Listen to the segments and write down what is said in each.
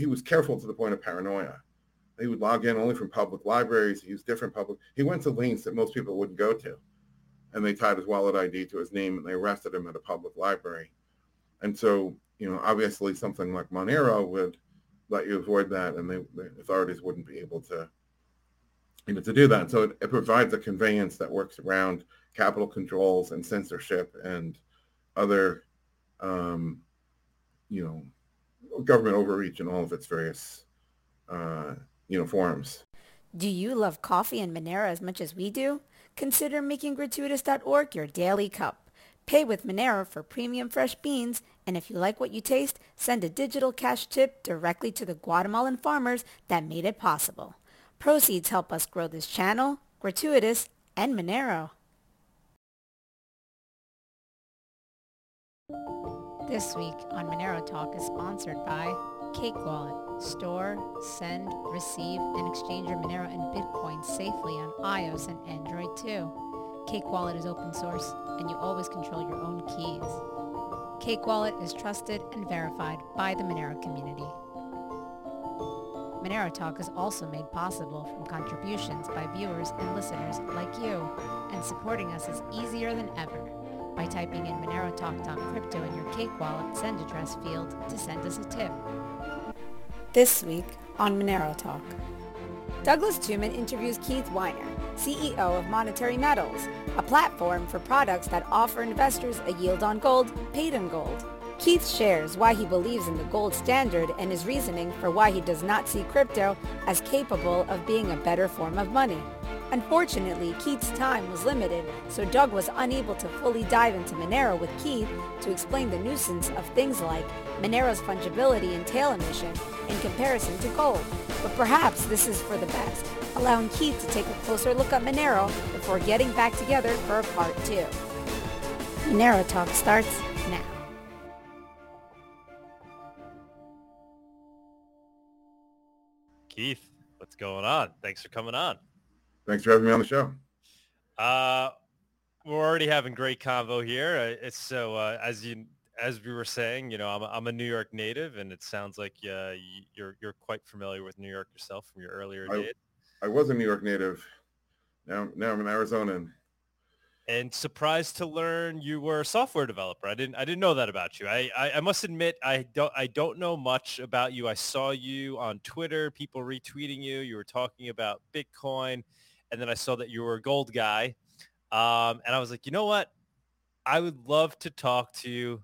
he was careful to the point of paranoia. He would log in only from public libraries. He used different public. He went to links that most people wouldn't go to, and they tied his wallet ID to his name, and they arrested him at a public library. And so, you know, obviously something like Monero would let you avoid that, and they, the authorities wouldn't be able to, you know, to do that. so it, it provides a conveyance that works around capital controls and censorship and other, um, you know, government overreach in all of its various, uh, you know, forms. Do you love coffee and Monero as much as we do? Consider making gratuitous.org your daily cup. Pay with Monero for premium fresh beans, and if you like what you taste, send a digital cash tip directly to the Guatemalan farmers that made it possible. Proceeds help us grow this channel, Gratuitous, and Monero. This week on Monero Talk is sponsored by Cake Wallet. Store, send, receive, and exchange your Monero and Bitcoin safely on iOS and Android too. Cake Wallet is open source and you always control your own keys. Cake Wallet is trusted and verified by the Monero community. Monero Talk is also made possible from contributions by viewers and listeners like you, and supporting us is easier than ever by typing in monerotalk.crypto in your Cake Wallet send address field to send us a tip. This week on Monero Talk. Douglas Tuman interviews Keith Weiner, CEO of Monetary Metals, a platform for products that offer investors a yield on gold paid in gold. Keith shares why he believes in the gold standard and his reasoning for why he does not see crypto as capable of being a better form of money. Unfortunately, Keith's time was limited, so Doug was unable to fully dive into Monero with Keith to explain the nuisance of things like Monero's fungibility and tail emission in comparison to gold. But perhaps this is for the best, allowing Keith to take a closer look at Monero before getting back together for a part two. Monero Talk starts now. Keith, what's going on? Thanks for coming on. Thanks for having me on the show. Uh, we're already having great convo here. Uh, it's so uh, as you as we were saying, you know, I'm a, I'm a New York native, and it sounds like uh, you're you're quite familiar with New York yourself from your earlier I, days. I was a New York native. Now now I'm an Arizonan. And surprised to learn you were a software developer. I didn't I didn't know that about you. I, I, I must admit I don't I don't know much about you. I saw you on Twitter, people retweeting you. You were talking about Bitcoin and then I saw that you were a gold guy, um, and I was like, you know what? I would love to talk to you,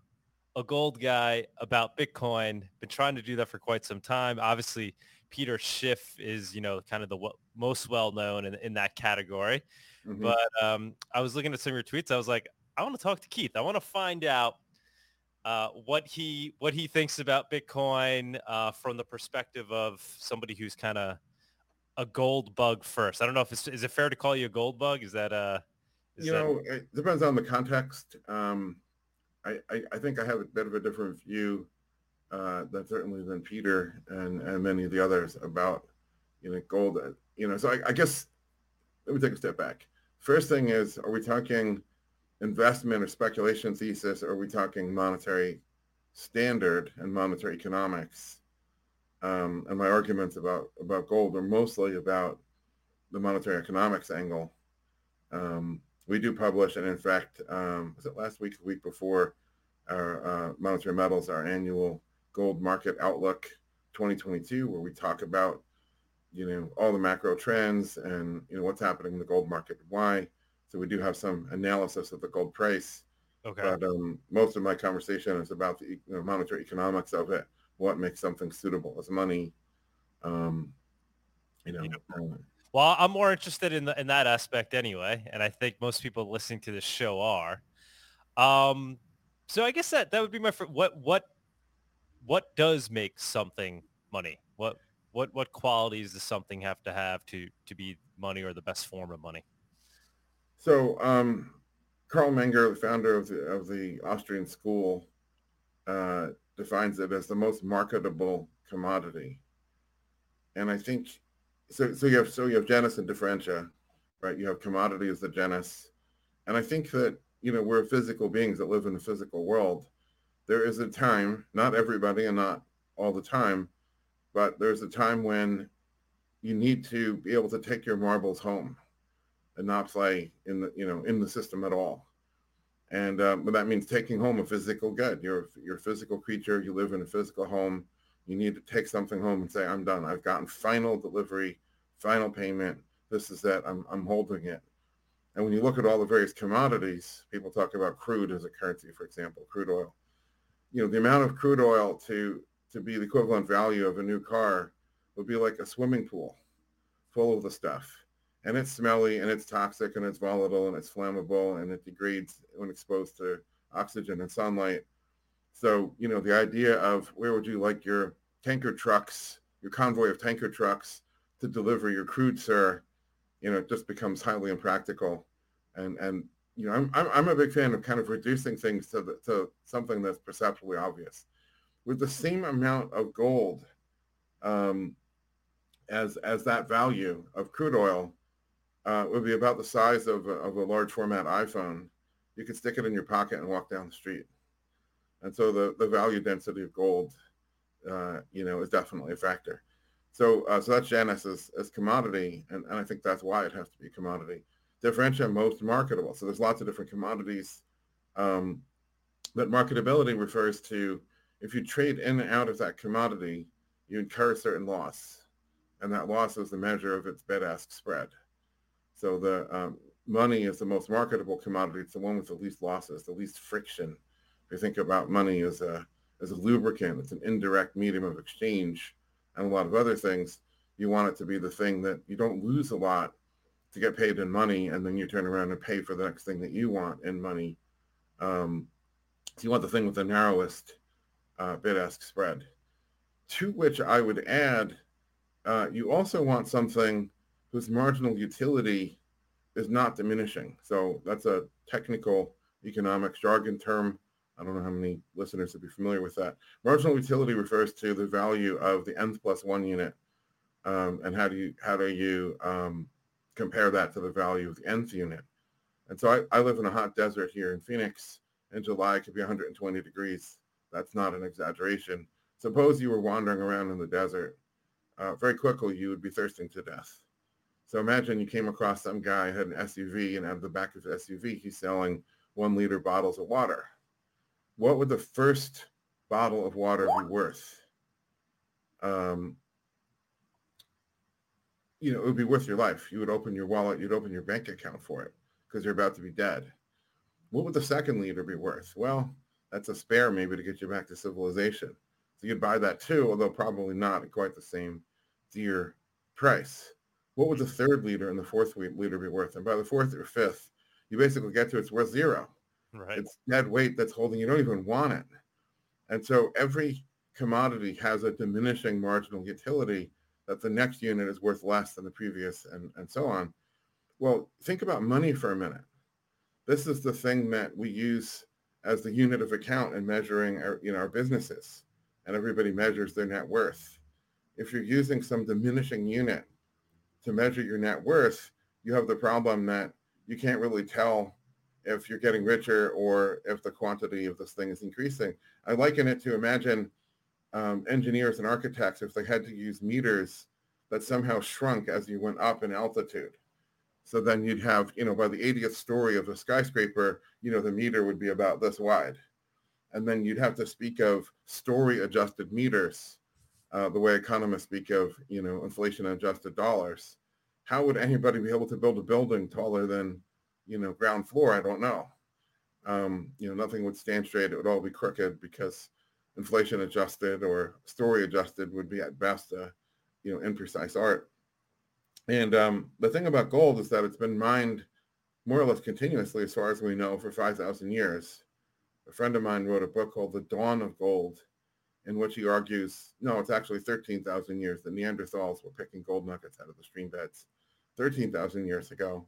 a gold guy about Bitcoin. Been trying to do that for quite some time. Obviously, Peter Schiff is, you know, kind of the w- most well known in, in that category. Mm-hmm. But um, I was looking at some of your tweets. I was like, I want to talk to Keith. I want to find out uh, what he what he thinks about Bitcoin uh, from the perspective of somebody who's kind of a gold bug first. I don't know if it's is it fair to call you a gold bug? Is that uh you that... know it depends on the context. Um, I, I, I think I have a bit of a different view uh, than certainly than Peter and and many of the others about you know gold. Uh, you know, so I, I guess let me take a step back. First thing is, are we talking investment or speculation thesis, or are we talking monetary standard and monetary economics? Um, and my arguments about about gold are mostly about the monetary economics angle. Um, we do publish, and in fact, um, was it last week, the week before, our uh, monetary metals, our annual gold market outlook 2022, where we talk about you know all the macro trends and you know what's happening in the gold market, why. So we do have some analysis of the gold price. Okay. But um, most of my conversation is about the you know, monetary economics of it what makes something suitable as money. Um, you know. Uh, well, I'm more interested in the, in that aspect anyway, and I think most people listening to this show are. Um, so I guess that that would be my fr- what what what does make something money? What what what qualities does something have to have to to be money or the best form of money? So um, Carl Menger, the founder of the of the Austrian school, uh, defines it as the most marketable commodity. And I think so. So you have so you have genus and differentia, right? You have commodity as the genus, and I think that you know we're physical beings that live in a physical world. There is a time, not everybody and not all the time, but there's a time when you need to be able to take your marbles home and not play in the you know in the system at all. And um, but that means taking home a physical good. You're you're a physical creature. You live in a physical home. You need to take something home and say, "I'm done. I've gotten final delivery, final payment. This is it. I'm I'm holding it." And when you look at all the various commodities, people talk about crude as a currency, for example, crude oil. You know, the amount of crude oil to to be the equivalent value of a new car would be like a swimming pool full of the stuff. And it's smelly and it's toxic and it's volatile and it's flammable and it degrades when exposed to oxygen and sunlight. So, you know, the idea of where would you like your tanker trucks, your convoy of tanker trucks to deliver your crude, sir, you know, it just becomes highly impractical. And, and you know, I'm, I'm, a big fan of kind of reducing things to, the, to something that's perceptually obvious. With the same amount of gold um, as, as that value of crude oil, uh, would be about the size of a, of a large format iPhone. You could stick it in your pocket and walk down the street. And so the, the value density of gold, uh, you know, is definitely a factor. So, uh, so that's genus as, as commodity, and, and I think that's why it has to be commodity. Differentia most marketable. So there's lots of different commodities. Um, but marketability refers to if you trade in and out of that commodity, you incur a certain loss, and that loss is the measure of its bid-ask spread. So the um, money is the most marketable commodity. It's the one with the least losses, the least friction. If you think about money as a as a lubricant, it's an indirect medium of exchange, and a lot of other things. You want it to be the thing that you don't lose a lot to get paid in money, and then you turn around and pay for the next thing that you want in money. Um, so you want the thing with the narrowest uh, bid-ask spread. To which I would add, uh, you also want something whose marginal utility is not diminishing. So that's a technical economics jargon term. I don't know how many listeners would be familiar with that. Marginal utility refers to the value of the nth plus one unit, um, and how do you how do you um, compare that to the value of the nth unit? And so I, I live in a hot desert here in Phoenix. In July, it could be 120 degrees. That's not an exaggeration. Suppose you were wandering around in the desert. Uh, very quickly, you would be thirsting to death. So imagine you came across some guy had an SUV and out of the back of the SUV, he's selling one liter bottles of water. What would the first bottle of water be worth? Um, you know, it would be worth your life. You would open your wallet, you'd open your bank account for it because you're about to be dead. What would the second liter be worth? Well, that's a spare maybe to get you back to civilization. So you'd buy that too, although probably not at quite the same dear price what would the third liter and the fourth liter be worth? And by the fourth or fifth, you basically get to it's worth zero. Right. It's dead weight that's holding. You don't even want it. And so every commodity has a diminishing marginal utility that the next unit is worth less than the previous and, and so on. Well, think about money for a minute. This is the thing that we use as the unit of account in measuring our, you know, our businesses. And everybody measures their net worth. If you're using some diminishing unit to measure your net worth, you have the problem that you can't really tell if you're getting richer or if the quantity of this thing is increasing. I liken it to imagine um, engineers and architects if they had to use meters that somehow shrunk as you went up in altitude. So then you'd have, you know, by the 80th story of a skyscraper, you know, the meter would be about this wide. And then you'd have to speak of story adjusted meters uh, the way economists speak of, you know, inflation adjusted dollars. How would anybody be able to build a building taller than, you know, ground floor? I don't know. Um, you know, nothing would stand straight. It would all be crooked because inflation adjusted or story adjusted would be at best a, you know, imprecise art. And um, the thing about gold is that it's been mined more or less continuously, as far as we know, for 5,000 years. A friend of mine wrote a book called The Dawn of Gold, in which he argues, no, it's actually 13,000 years. The Neanderthals were picking gold nuggets out of the stream beds 13,000 years ago.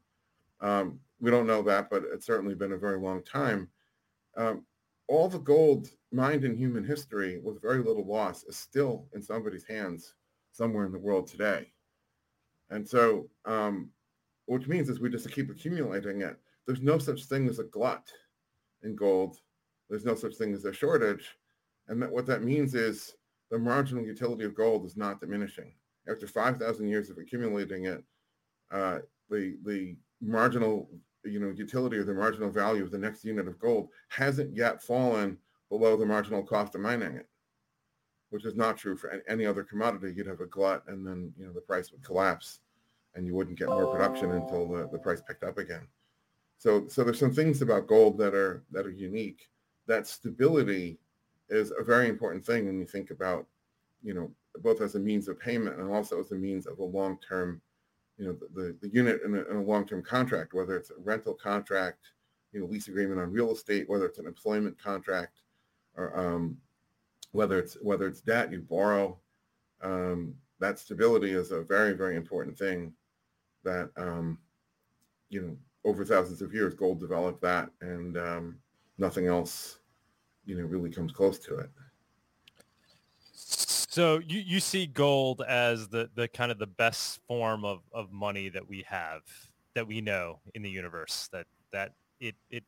Um, we don't know that, but it's certainly been a very long time. Um, all the gold mined in human history with very little loss is still in somebody's hands somewhere in the world today. And so, um, which means is we just keep accumulating it. There's no such thing as a glut in gold. There's no such thing as a shortage and that what that means is the marginal utility of gold is not diminishing. After 5,000 years of accumulating it, uh, the, the marginal you know, utility or the marginal value of the next unit of gold hasn't yet fallen below the marginal cost of mining it, which is not true for any other commodity. You'd have a glut and then, you know, the price would collapse and you wouldn't get more production until the, the price picked up again. So, so there's some things about gold that are, that are unique. That stability is a very important thing when you think about, you know, both as a means of payment and also as a means of a long-term, you know, the, the, unit in a, in a long-term contract, whether it's a rental contract, you know, lease agreement on real estate, whether it's an employment contract, or um, whether it's whether it's debt you borrow. Um, that stability is a very very important thing that um, you know over thousands of years gold developed that and um, nothing else you know really comes close to it so you, you see gold as the, the kind of the best form of, of money that we have that we know in the universe that that it it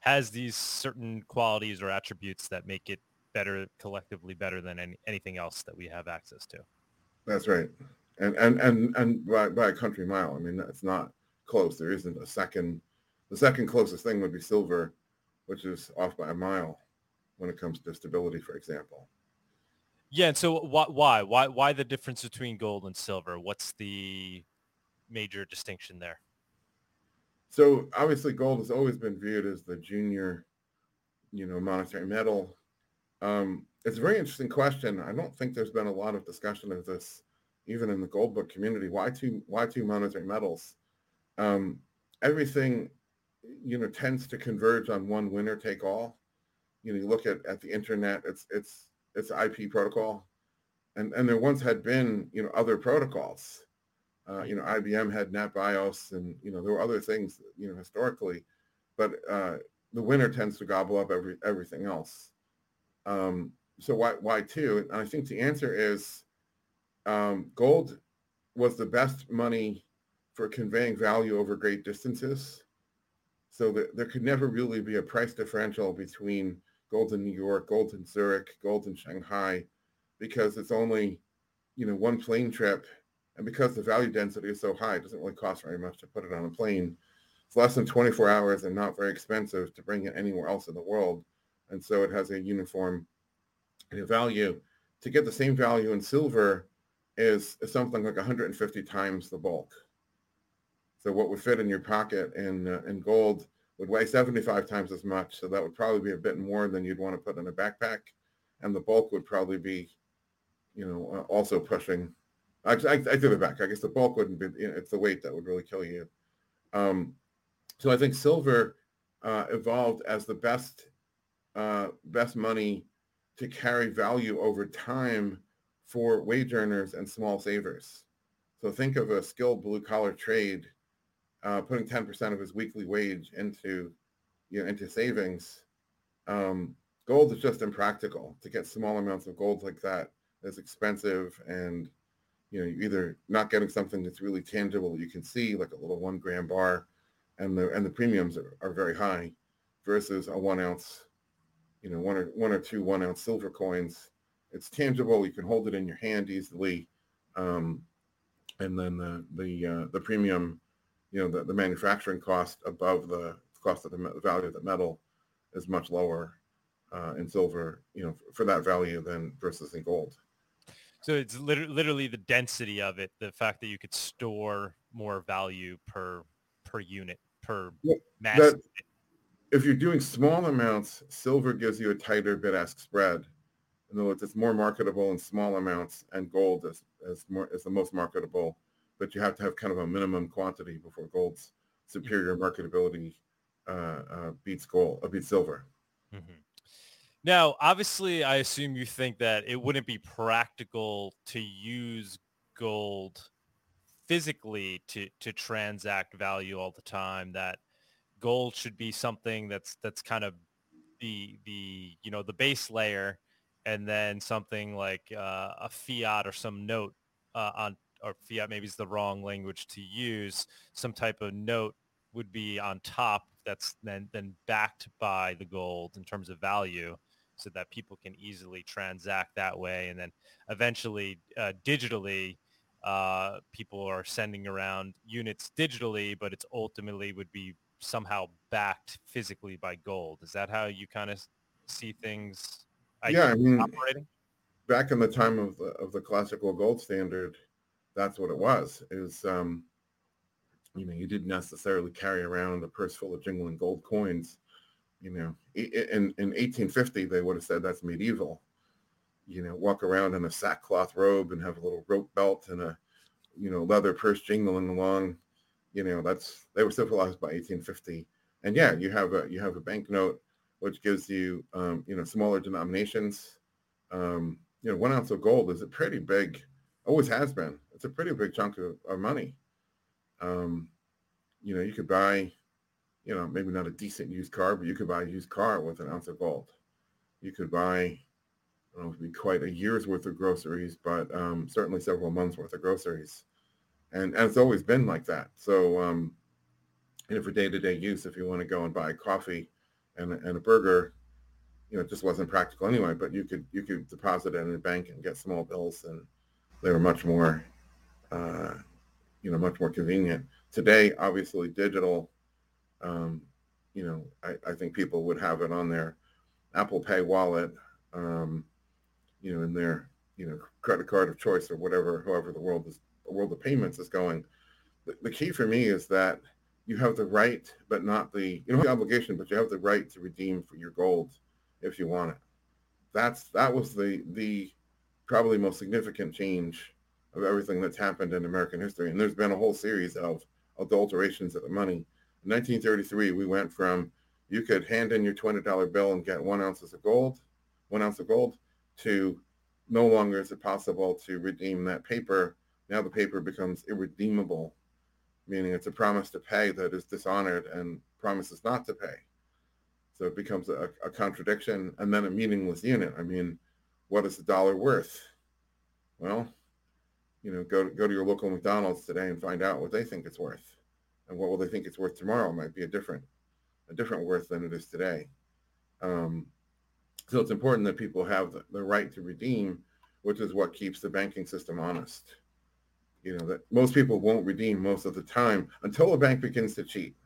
has these certain qualities or attributes that make it better collectively better than any, anything else that we have access to. That's right. And and and and by, by a country mile. I mean, it's not close. There isn't a second. The second closest thing would be silver, which is off by a mile when it comes to stability, for example. Yeah. And so why why why the difference between gold and silver? What's the major distinction there? So obviously gold has always been viewed as the junior, you know, monetary metal. Um, it's a very interesting question. I don't think there's been a lot of discussion of this, even in the gold bug community. Why two? Why two monetary metals? Um, everything, you know, tends to converge on one winner take all. You know, you look at, at the internet. It's it's it's IP protocol, and and there once had been you know other protocols uh, you know, IBM had NetBIOS, and you know there were other things, you know, historically, but uh, the winner tends to gobble up every everything else. Um, so why why two? And I think the answer is um, gold was the best money for conveying value over great distances. So there could never really be a price differential between gold in New York, gold in Zurich, gold in Shanghai, because it's only, you know, one plane trip and because the value density is so high, it doesn't really cost very much to put it on a plane. It's less than 24 hours and not very expensive to bring it anywhere else in the world. And so it has a uniform value. To get the same value in silver is, is something like 150 times the bulk. So what would fit in your pocket in, uh, in gold would weigh 75 times as much. So that would probably be a bit more than you'd want to put in a backpack. And the bulk would probably be, you know, uh, also pushing I, I, I did it back. I guess the bulk wouldn't be, you know, it's the weight that would really kill you. Um, so I think silver uh, evolved as the best, uh, best money to carry value over time for wage earners and small savers. So think of a skilled blue collar trade uh, putting 10% of his weekly wage into, you know, into savings. Um, gold is just impractical to get small amounts of gold like that. It's expensive and you know, you're either not getting something that's really tangible you can see, like a little one gram bar, and the and the premiums are, are very high, versus a one ounce, you know, one or one or two one ounce silver coins. It's tangible. You can hold it in your hand easily, um, and then the the uh, the premium, you know, the, the manufacturing cost above the cost of the value of the metal is much lower uh, in silver, you know, for that value than versus in gold. So it's literally, literally the density of it, the fact that you could store more value per per unit per yeah, mass. That, if you're doing small amounts, silver gives you a tighter bid-ask spread. In other words, it's more marketable in small amounts, and gold is, is more is the most marketable. But you have to have kind of a minimum quantity before gold's superior marketability uh, uh, beats gold, uh, beats silver. Mm-hmm. Now, obviously, I assume you think that it wouldn't be practical to use gold physically to to transact value all the time. That gold should be something that's that's kind of the the you know the base layer, and then something like uh, a fiat or some note uh, on or fiat maybe is the wrong language to use. Some type of note would be on top that's then then backed by the gold in terms of value so that people can easily transact that way. And then eventually uh, digitally, uh, people are sending around units digitally, but it's ultimately would be somehow backed physically by gold. Is that how you kind of see things? Yeah, I mean, operating? back in the time of the, of the classical gold standard, that's what it was. Is um, you know, you didn't necessarily carry around a purse full of jingling gold coins. You know, in in 1850 they would have said that's medieval. You know, walk around in a sackcloth robe and have a little rope belt and a you know leather purse jingling along. You know, that's they were civilized by 1850. And yeah, you have a you have a banknote which gives you um, you know smaller denominations. Um, you know, one ounce of gold is a pretty big, always has been. It's a pretty big chunk of, of money. Um, you know, you could buy, you know, maybe not a decent used car, but you could buy a used car with an ounce of gold. You could buy, I don't know, be quite a year's worth of groceries, but um, certainly several months worth of groceries. And, and it's always been like that. So, um, you know, for day-to-day use, if you want to go and buy coffee and, and a burger, you know, it just wasn't practical anyway, but you could, you could deposit it in a bank and get small bills and they were much more, uh, you know, much more convenient. Today, obviously digital, um, you know, I, I, think people would have it on their Apple Pay wallet, um, you know, in their, you know, credit card of choice or whatever, however the world is, the world of payments is going. The, the key for me is that you have the right, but not the, you know, the obligation, but you have the right to redeem for your gold if you want it. That's, that was the, the probably most significant change of everything that's happened in American history. And there's been a whole series of adulterations of the money. In 1933, we went from you could hand in your $20 bill and get one ounce of gold, one ounce of gold, to no longer is it possible to redeem that paper. Now the paper becomes irredeemable, meaning it's a promise to pay that is dishonored and promises not to pay. So it becomes a, a contradiction and then a meaningless unit. I mean, what is the dollar worth? Well, you know, go go to your local McDonald's today and find out what they think it's worth, and what will they think it's worth tomorrow might be a different a different worth than it is today. Um, so it's important that people have the, the right to redeem, which is what keeps the banking system honest. You know that most people won't redeem most of the time until a bank begins to cheat.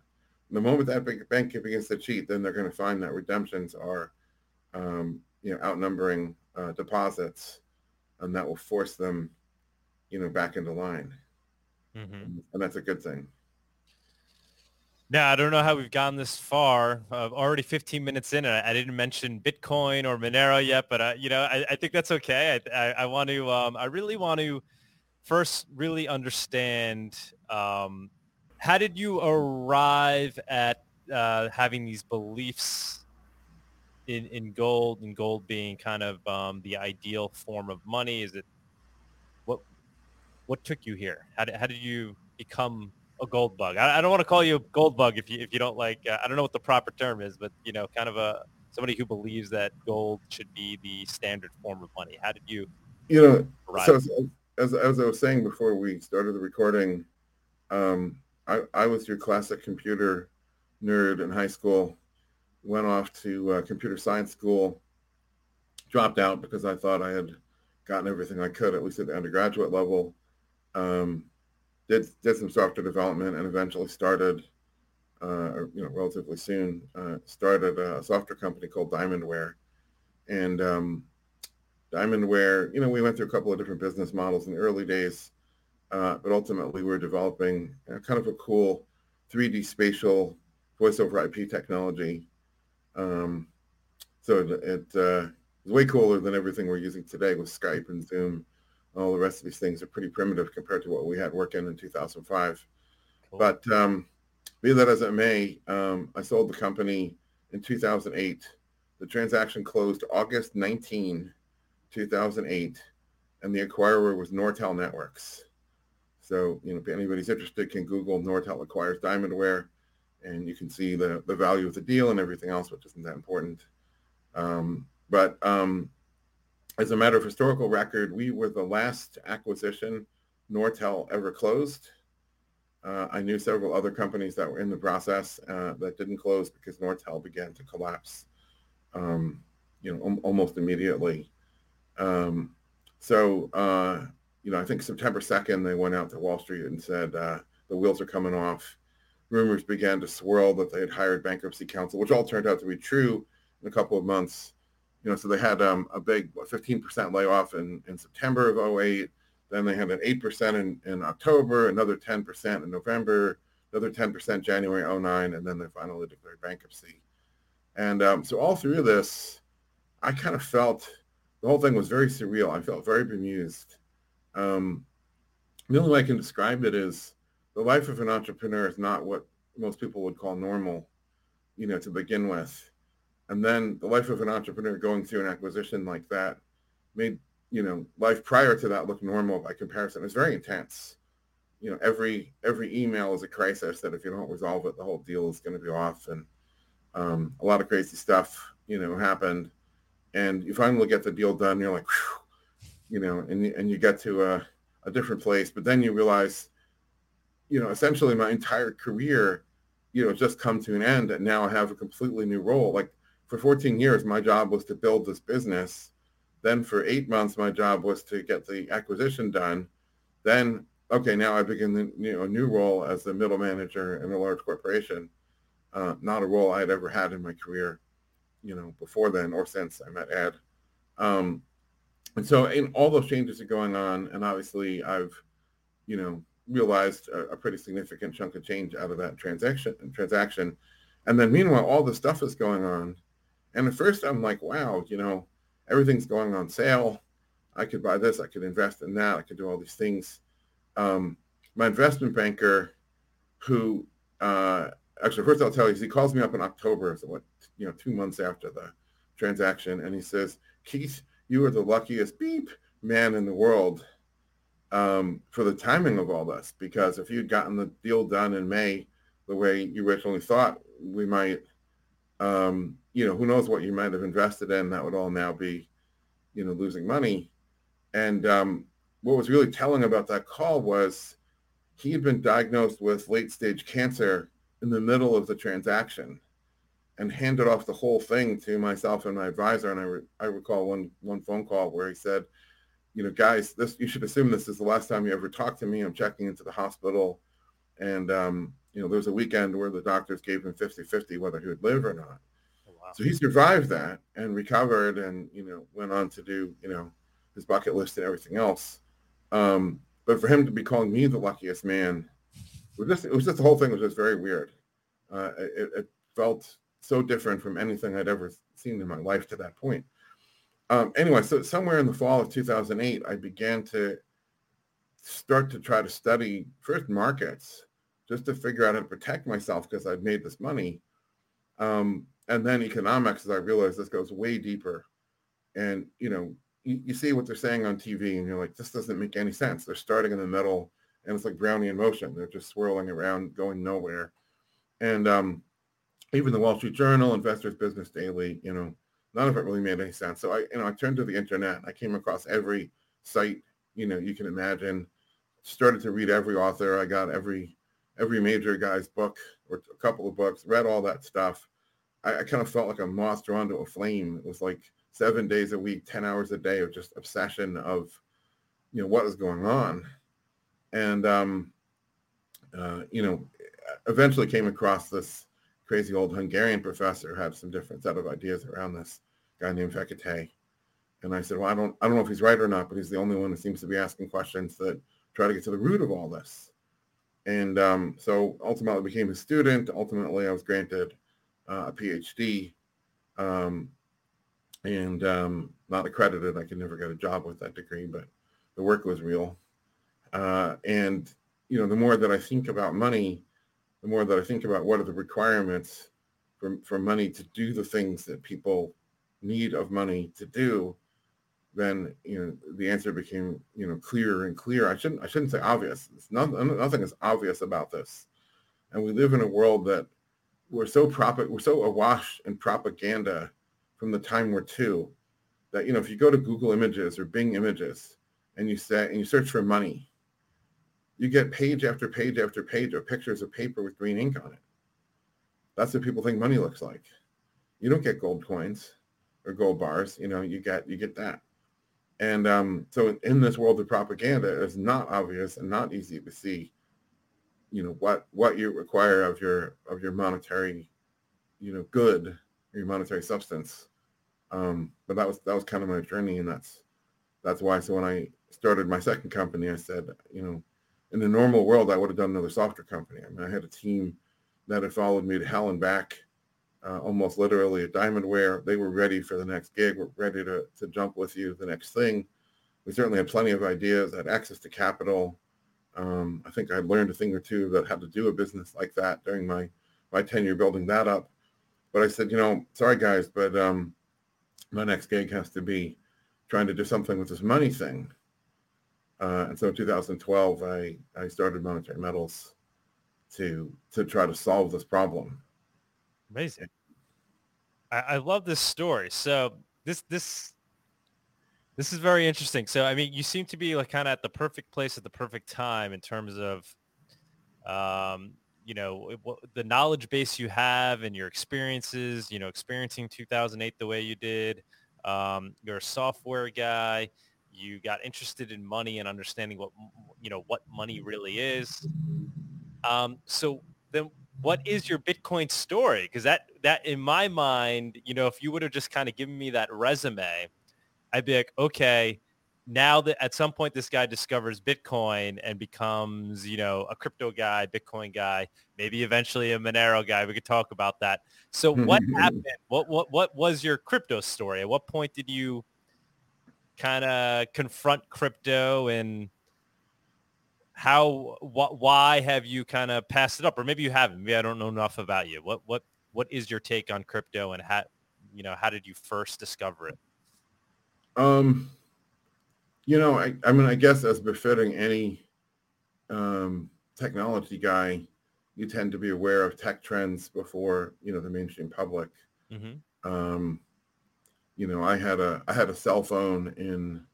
The moment that bank begins to cheat, then they're going to find that redemptions are, um, you know, outnumbering uh, deposits, and that will force them you know, back into line. Mm-hmm. And that's a good thing. Now, I don't know how we've gotten this far. Uh, already 15 minutes in, and I, I, didn't mention Bitcoin or Monero yet, but uh, you know, I, I, think that's okay. I, I, I want to, um, I really want to first really understand um, how did you arrive at uh, having these beliefs in, in gold and gold being kind of um, the ideal form of money? Is it what took you here? How did, how did you become a gold bug? I, I don't want to call you a gold bug if you if you don't like. Uh, I don't know what the proper term is, but you know, kind of a somebody who believes that gold should be the standard form of money. How did you? You know, so as, as I was saying before we started the recording, um, I, I was your classic computer nerd in high school. Went off to uh, computer science school, dropped out because I thought I had gotten everything I could, at least at the undergraduate level um, did did some software development and eventually started, uh, you know, relatively soon uh, started a software company called Diamondware, and um, Diamondware, you know, we went through a couple of different business models in the early days, uh, but ultimately we are developing kind of a cool 3D spatial voice over IP technology. Um, so it, it uh, was way cooler than everything we're using today with Skype and Zoom all the rest of these things are pretty primitive compared to what we had working in 2005. Cool. But um, be that as it may, um, I sold the company in 2008. The transaction closed August 19, 2008, and the acquirer was Nortel Networks. So, you know, if anybody's interested, can Google Nortel acquires Diamondware, and you can see the, the value of the deal and everything else, which isn't that important. Um, but um, as a matter of historical record, we were the last acquisition Nortel ever closed. Uh, I knew several other companies that were in the process uh, that didn't close because Nortel began to collapse. Um, you know, almost immediately. Um, so, uh, you know, I think September 2nd, they went out to Wall Street and said uh, the wheels are coming off. Rumors began to swirl that they had hired bankruptcy counsel, which all turned out to be true in a couple of months. You know, so they had um, a big 15% layoff in, in September of 08. Then they had an 8% in, in October, another 10% in November, another 10% January 09, and then they finally declared bankruptcy. And um, so all through this, I kind of felt the whole thing was very surreal. I felt very bemused. Um, the only way I can describe it is the life of an entrepreneur is not what most people would call normal, you know, to begin with. And then the life of an entrepreneur going through an acquisition like that made, you know, life prior to that look normal by comparison. It's very intense. You know, every every email is a crisis that if you don't resolve it, the whole deal is going to be off. And um, a lot of crazy stuff, you know, happened. And you finally get the deal done. You're like, you know, and and you get to a, a different place. But then you realize, you know, essentially my entire career, you know, just come to an end. And now I have a completely new role. Like for 14 years, my job was to build this business. Then for eight months, my job was to get the acquisition done. Then, okay, now I begin the, you know, a new role as the middle manager in a large corporation uh, not a role I had ever had in my career, you know, before then or since I met Ed. Um, and so in all those changes are going on, and obviously I've, you know, realized a, a pretty significant chunk of change out of that transaction transaction. And then meanwhile, all this stuff is going on. And at first I'm like, wow, you know, everything's going on sale. I could buy this, I could invest in that, I could do all these things. Um, my investment banker who uh, actually, first I'll tell you, he calls me up in October, so what, you know, two months after the transaction, and he says, Keith, you are the luckiest beep man in the world um, for the timing of all this, because if you'd gotten the deal done in May the way you originally thought, we might, um, you know, who knows what you might have invested in that would all now be, you know, losing money. And um, what was really telling about that call was he had been diagnosed with late stage cancer in the middle of the transaction and handed off the whole thing to myself and my advisor. And I, re- I recall one, one phone call where he said, you know, guys, this, you should assume this is the last time you ever talk to me. I'm checking into the hospital. And, um, you know, there was a weekend where the doctors gave him 50-50 whether he would live or not. So he survived that and recovered and, you know, went on to do, you know, his bucket list and everything else. Um, but for him to be calling me the luckiest man was just it was just the whole thing was just very weird. Uh, it, it, felt so different from anything I'd ever seen in my life to that point. Um, anyway, so somewhere in the fall of 2008, I began to start to try to study first markets just to figure out how to protect myself because I'd made this money. Um, and then economics, as I realized this goes way deeper. And, you know, you, you see what they're saying on TV and you're like, this doesn't make any sense. They're starting in the middle and it's like Brownian motion. They're just swirling around, going nowhere. And um, even the Wall Street Journal, Investors Business Daily, you know, none of it really made any sense. So I, you know, I turned to the internet. I came across every site, you know, you can imagine. Started to read every author. I got every every major guy's book or a couple of books. Read all that stuff. I, I kind of felt like a moth drawn to a flame. It was like seven days a week, ten hours a day of just obsession of, you know, what is going on and um, uh, you know, eventually came across this crazy old Hungarian professor who had some different set of ideas around this guy named Fekete. And I said, well, I don't, I don't know if he's right or not, but he's the only one who seems to be asking questions that try to get to the root of all this. And um, so ultimately became a student. Ultimately, I was granted uh, a PhD um, and um, not accredited. I could never get a job with that degree, but the work was real. Uh, and, you know, the more that I think about money, the more that I think about what are the requirements for, for money to do the things that people need of money to do, then, you know, the answer became, you know, clearer and clearer. I shouldn't, I shouldn't say obvious. It's not, nothing is obvious about this. And we live in a world that we're so prop, we're so awash in propaganda from the time we're two that, you know, if you go to Google Images or Bing Images and you say, and you search for money, you get page after page after page of pictures of paper with green ink on it. That's what people think money looks like. You don't get gold coins. or gold bars, you know, you get you get that. And um, so in this world of propaganda, it's not obvious and not easy to see, you know, what what you require of your of your monetary, you know, good, your monetary substance. Um, but that was that was kind of my journey, and that's that's why. So when I started my second company, I said, you know, in the normal world, I would have done another software company. I mean, I had a team that had followed me to hell and back, uh, almost literally at Diamondware. They were ready for the next gig. We're ready to, to jump with you the next thing. We certainly had plenty of ideas, had access to capital. Um, I think I learned a thing or two about how to do a business like that during my, my tenure building that up. But I said, you know, sorry guys, but um, my next gig has to be trying to do something with this money thing. Uh, and so in 2012, I, I started Monetary Metals to to try to solve this problem. Amazing. I, I love this story. So this this this is very interesting. So I mean, you seem to be like kind of at the perfect place at the perfect time in terms of, um, you know, what, the knowledge base you have and your experiences. You know, experiencing 2008 the way you did. Um, you're a software guy you got interested in money and understanding what you know what money really is. Um, so then, what is your Bitcoin story? Because that that in my mind, you know, if you would have just kind of given me that resume, I'd be like, okay, now that at some point this guy discovers Bitcoin and becomes, you know, a crypto guy, Bitcoin guy, maybe eventually a Monero guy. We could talk about that. So hmm, what hmm, hmm, happened? What what what was your crypto story? At what point did you kind of confront crypto and how wh- why have you kind of passed it up or maybe you haven't maybe i don't know enough about you what what what is your take on crypto and how you know how did you first discover it um you know i, I mean i guess as befitting any um technology guy you tend to be aware of tech trends before you know the mainstream public mm-hmm. um you know, I had a I had a cell phone in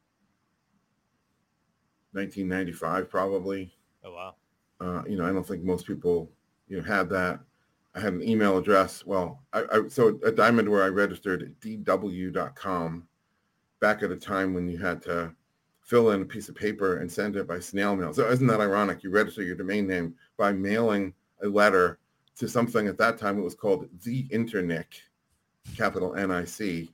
1995 probably. Oh wow. Uh, you know, I don't think most people you know had that. I had an email address. Well, I, I so at Diamondware I registered dw.com back at a time when you had to fill in a piece of paper and send it by snail mail. So isn't that ironic? You register your domain name by mailing a letter to something at that time it was called the InterNIC, capital N-I-C,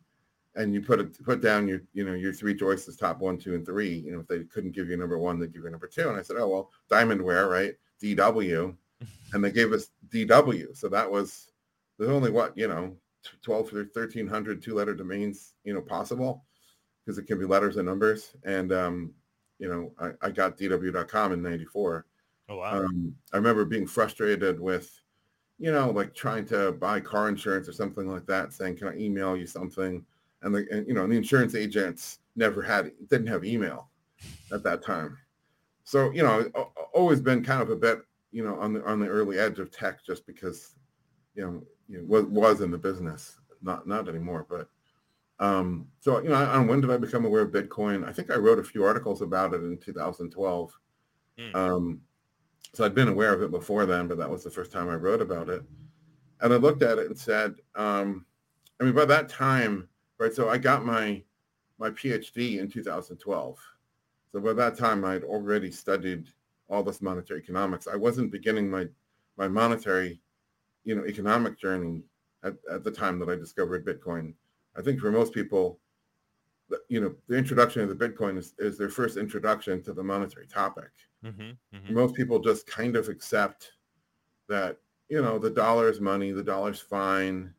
and you put it put down your you know your three choices top one two and three. You know if they couldn't give you number one they'd give you number two. And i said oh well diamondware right? Dw and they gave us dw so that was there's only what you know 12 or 1300 two letter domains you know possible because it can be letters and numbers and um you know i, I got dw.com in 94 oh wow um, i remember being frustrated with you know like trying to buy car insurance or something like that saying can i email you something and the and, you know the insurance agents never had didn't have email at that time. So you know, always been kind of a bit you know on the on the early edge of tech just because you know, you know was was in the business, not not anymore, but. Um, so you know, on when did I become aware of Bitcoin? I think I wrote a few articles about it in 2012. Mm. Um, so I'd been aware of it before then, but that was the first time I wrote about it. And I looked at it and said, um, I mean, by that time, right? So I got my my PhD in 2012. So by that time, I'd already studied all this monetary economics. I wasn't beginning my my monetary, you know, economic journey at, at the time that I discovered Bitcoin. I think for most people, you know, the introduction of the Bitcoin is, is their first introduction to the monetary topic. Mm-hmm, mm-hmm. Most people just kind of accept that, you know, the dollar is money, the dollar's fine,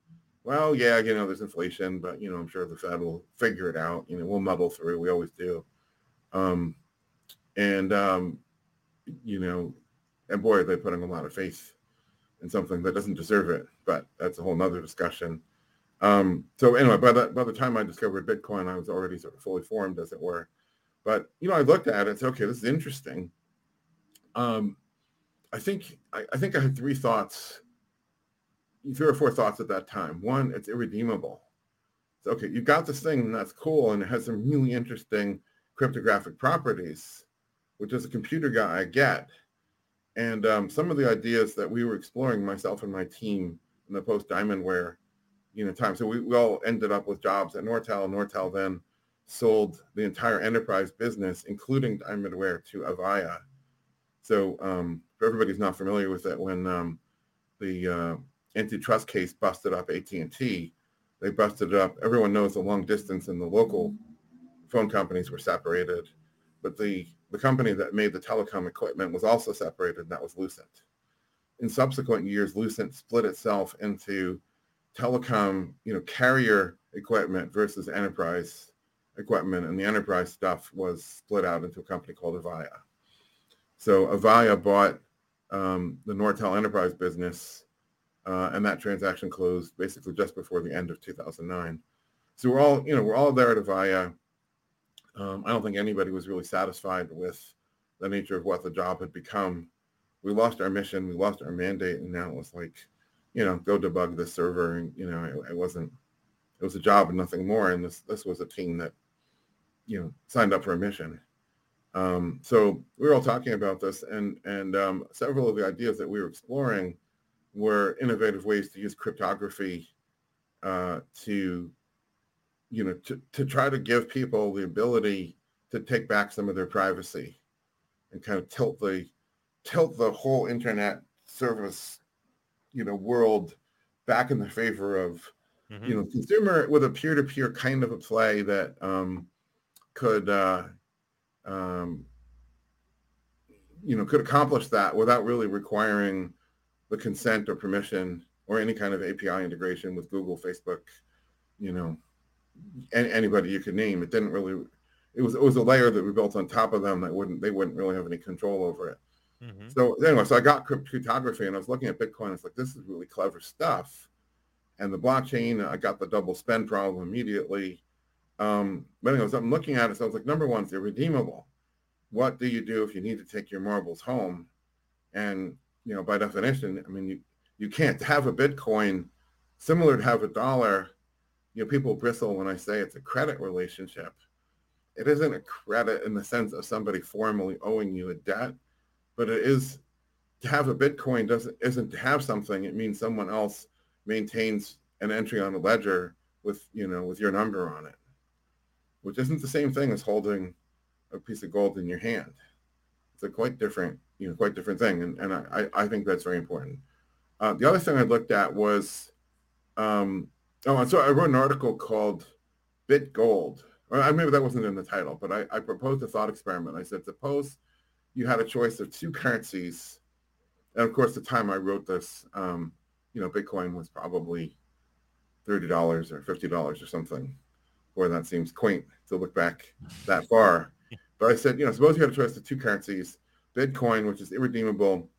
well, yeah, you know, there's inflation, but you know, I'm sure the Fed will figure it out. You know, we'll muddle through. We always do. Um, and um, you know, and boy, they're putting a lot of faith in something that doesn't deserve it. But that's a whole nother discussion. Um, so anyway, by the by the time I discovered Bitcoin, I was already sort of fully formed, as it were. But you know, I looked at it and said, okay, this is interesting. Um, I think I, I think I had three thoughts three or four thoughts at that time. One, it's irredeemable. So, okay, you got this thing and that's cool and it has some really interesting cryptographic properties, which as a computer guy I get. And um, some of the ideas that we were exploring, myself and my team in the post Diamondware you know, time. So we, we all ended up with jobs at Nortel. Nortel then sold the entire enterprise business, including Diamondware, to Avaya. So um, for everybody's not familiar with it, when um, the uh, antitrust case busted up AT&T, they busted it up. Everyone knows the long distance and the local phone companies were separated, but the the company that made the telecom equipment was also separated, and that was Lucent. In subsequent years, Lucent split itself into telecom, you know, carrier equipment versus enterprise equipment, and the enterprise stuff was split out into a company called Avaya. So Avaya bought um, the Nortel enterprise business, uh, and that transaction closed basically just before the end of 2009. So we're all, you know, we're all there at Avaya. Um, I don't think anybody was really satisfied with the nature of what the job had become. We lost our mission, we lost our mandate, and now it was like, you know, go debug the server, and you know, it, it wasn't. It was a job and nothing more. And this this was a team that, you know, signed up for a mission. Um, so we were all talking about this, and and um, several of the ideas that we were exploring were innovative ways to use cryptography uh, to, you know, to, to try to give people the ability to take back some of their privacy and kind of tilt the tilt the whole internet service, you know, world back in the favor of, mm-hmm. you know, consumer with a peer-to-peer kind of a play that um, could, uh, um, you know, could accomplish that without really requiring the consent or permission or any kind of API integration with Google, Facebook, you know, any, anybody you could name. It didn't really. It was it was a layer that we built on top of them that wouldn't they wouldn't really have any control over it. Mm-hmm. So anyway, so I got cryptography and I was looking at Bitcoin. It's like this is really clever stuff. And the blockchain, I got the double spend problem immediately. Um, but anyways, I'm looking at it. So I was like, number one, it's irredeemable. What do you do if you need to take your marbles home? And you know, by definition, I mean, you, you can't have a Bitcoin similar to have a dollar. You know, people bristle when I say it's a credit relationship. It isn't a credit in the sense of somebody formally owing you a debt, but it is to have a Bitcoin doesn't isn't to have something. It means someone else maintains an entry on a ledger with you know with your number on it, which isn't the same thing as holding a piece of gold in your hand. It's a quite different you know, quite different thing. And, and I, I think that's very important. Uh, the other thing I looked at was, um, oh, and so I wrote an article called Bit Gold. Or maybe that wasn't in the title, but I, I proposed a thought experiment. I said, suppose you had a choice of two currencies. And of course, the time I wrote this, um, you know, Bitcoin was probably $30 or $50 or something. Boy, that seems quaint to look back that far. But I said, you know, suppose you had a choice of two currencies Bitcoin, which is irredeemable,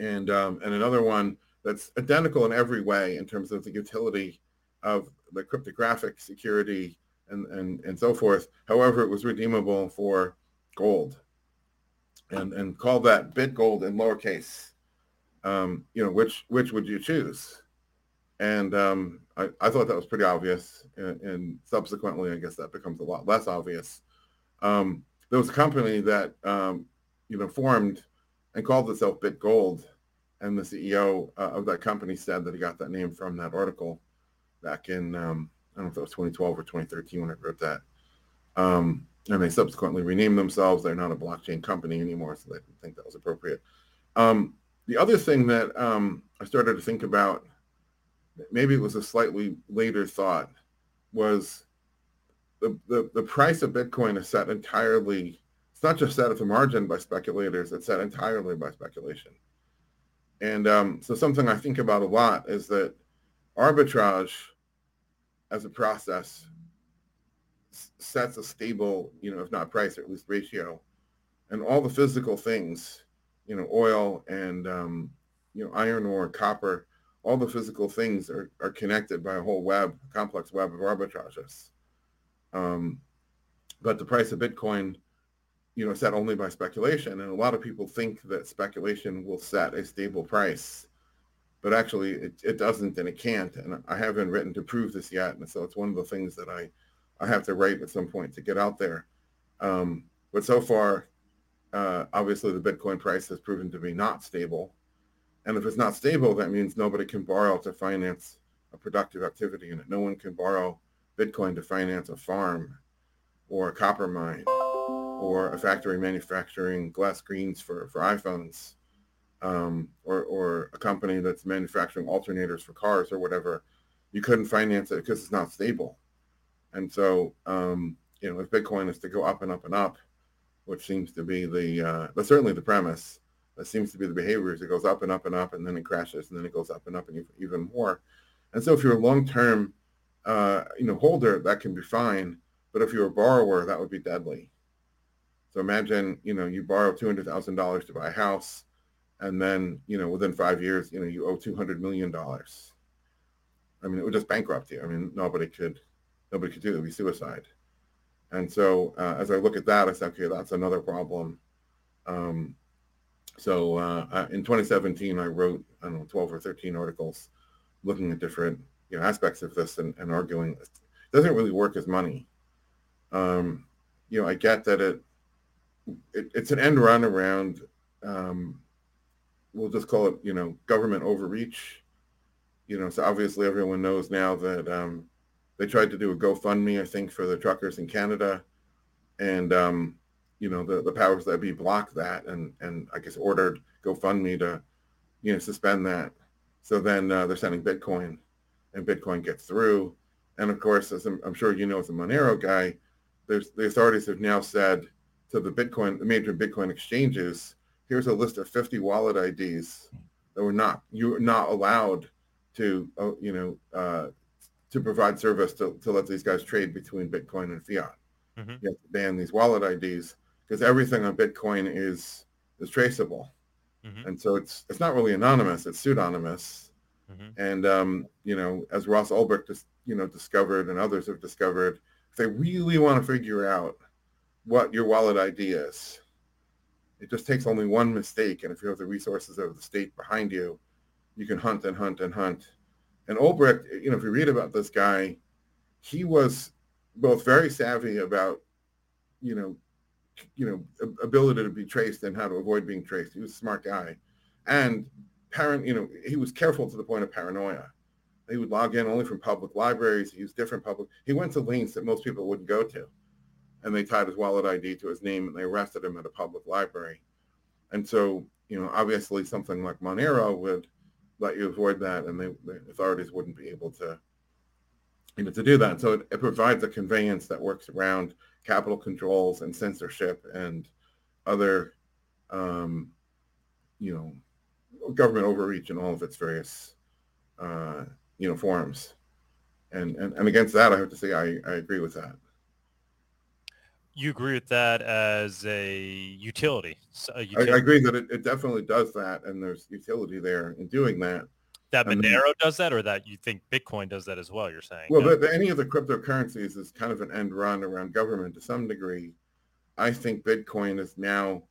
and um, and another one that's identical in every way in terms of the utility of the cryptographic security and, and, and so forth. However, it was redeemable for gold and, and call that bit gold in lowercase. Um, you know, which, which would you choose? And um, I, I thought that was pretty obvious. And, and, subsequently, I guess that becomes a lot less obvious. Um, there was a company that um, you know, formed and called itself Bit Gold. And the CEO uh, of that company said that he got that name from that article back in, um, I don't know if it was 2012 or 2013 when I wrote that. Um, and they subsequently renamed themselves. They're not a blockchain company anymore, so they didn't think that was appropriate. Um, the other thing that um, I started to think about, maybe it was a slightly later thought, was the, the, the price of Bitcoin is set entirely it's not just set at the margin by speculators, it's set entirely by speculation. And um, so something I think about a lot is that arbitrage as a process sets a stable, you know, if not price, or at least ratio. And all the physical things, you know, oil and, um, you know, iron ore, copper, all the physical things are, are connected by a whole web, complex web of arbitrages. Um, but the price of Bitcoin you know, set only by speculation. And a lot of people think that speculation will set a stable price, but actually it, it doesn't and it can't. And I haven't written to prove this yet. And so it's one of the things that I, I have to write at some point to get out there. Um, but so far, uh, obviously the Bitcoin price has proven to be not stable. And if it's not stable, that means nobody can borrow to finance a productive activity it. No one can borrow Bitcoin to finance a farm or a copper mine or a factory manufacturing glass screens for, for iPhones um, or, or a company that's manufacturing alternators for cars or whatever. You couldn't finance it because it's not stable. And so, um, you know, if Bitcoin is to go up and up and up, which seems to be the, uh, but certainly the premise, that seems to be the behavior is it goes up and up and up and then it crashes and then it goes up and up and even more. And so if you're a long-term, uh, you know, holder, that can be fine. But if you're a borrower, that would be deadly. So imagine, you know, you borrow $200,000 to buy a house and then, you know, within five years, you know, you owe $200 million. I mean, it would just bankrupt you. I mean, nobody could, nobody could do it. It would be suicide. And so uh, as I look at that, I say, okay, that's another problem. Um, so uh, in 2017, I wrote, I don't know, 12 or 13 articles looking at different you know, aspects of this and, and arguing it doesn't really work as money. Um, you know, I get that it, it it's an end run around, um, we'll just call it, you know, government overreach. You know, so obviously everyone knows now that um, they tried to do a GoFundMe, I think, for the truckers in Canada. And, um, you know, the, the powers that be blocked that and, and I guess ordered GoFundMe to, you know, suspend that. So then uh, they're sending Bitcoin and Bitcoin gets through. And of course, as I'm, I'm sure you know, as a Monero guy, there's the authorities have now said to the Bitcoin, the major Bitcoin exchanges, here's a list of 50 wallet IDs that were not you're not allowed to uh, you know uh, to provide service to, to let these guys trade between Bitcoin and fiat. Mm-hmm. You have to ban these wallet IDs because everything on Bitcoin is is traceable, mm-hmm. and so it's it's not really anonymous; it's pseudonymous Mm-hmm. And um, you know, as Ross Ulbricht just you know discovered and others have discovered, if they really want to figure out what your wallet ID is, it just takes only one mistake, and if you have the resources of the state behind you, you can hunt and hunt and hunt. And Ulbricht, you know, if you read about this guy, he was both very savvy about, you know, you know, ability to be traced and how to avoid being traced. He was a smart guy, and parent, you know, he was careful to the point of paranoia. He would log in only from public libraries. He used different public. He went to links that most people wouldn't go to, and they tied his wallet ID to his name, and they arrested him at a public library. And so, you know, obviously something like Monero would let you avoid that, and they, the authorities wouldn't be able to, you know, to do that. so it, it provides a conveyance that works around capital controls and censorship and other, um, you know, government overreach in all of its various, uh, you know, forms. And, and, and against that, I have to say, I, I agree with that. You agree with that as a utility? A utility. I, I, agree that it, it definitely does that, and there's utility there in doing that. That Monero then, does that, or that you think Bitcoin does that as well? You're saying? Well, no? the, any of the cryptocurrencies is kind of an end run around government to some degree. I think Bitcoin is now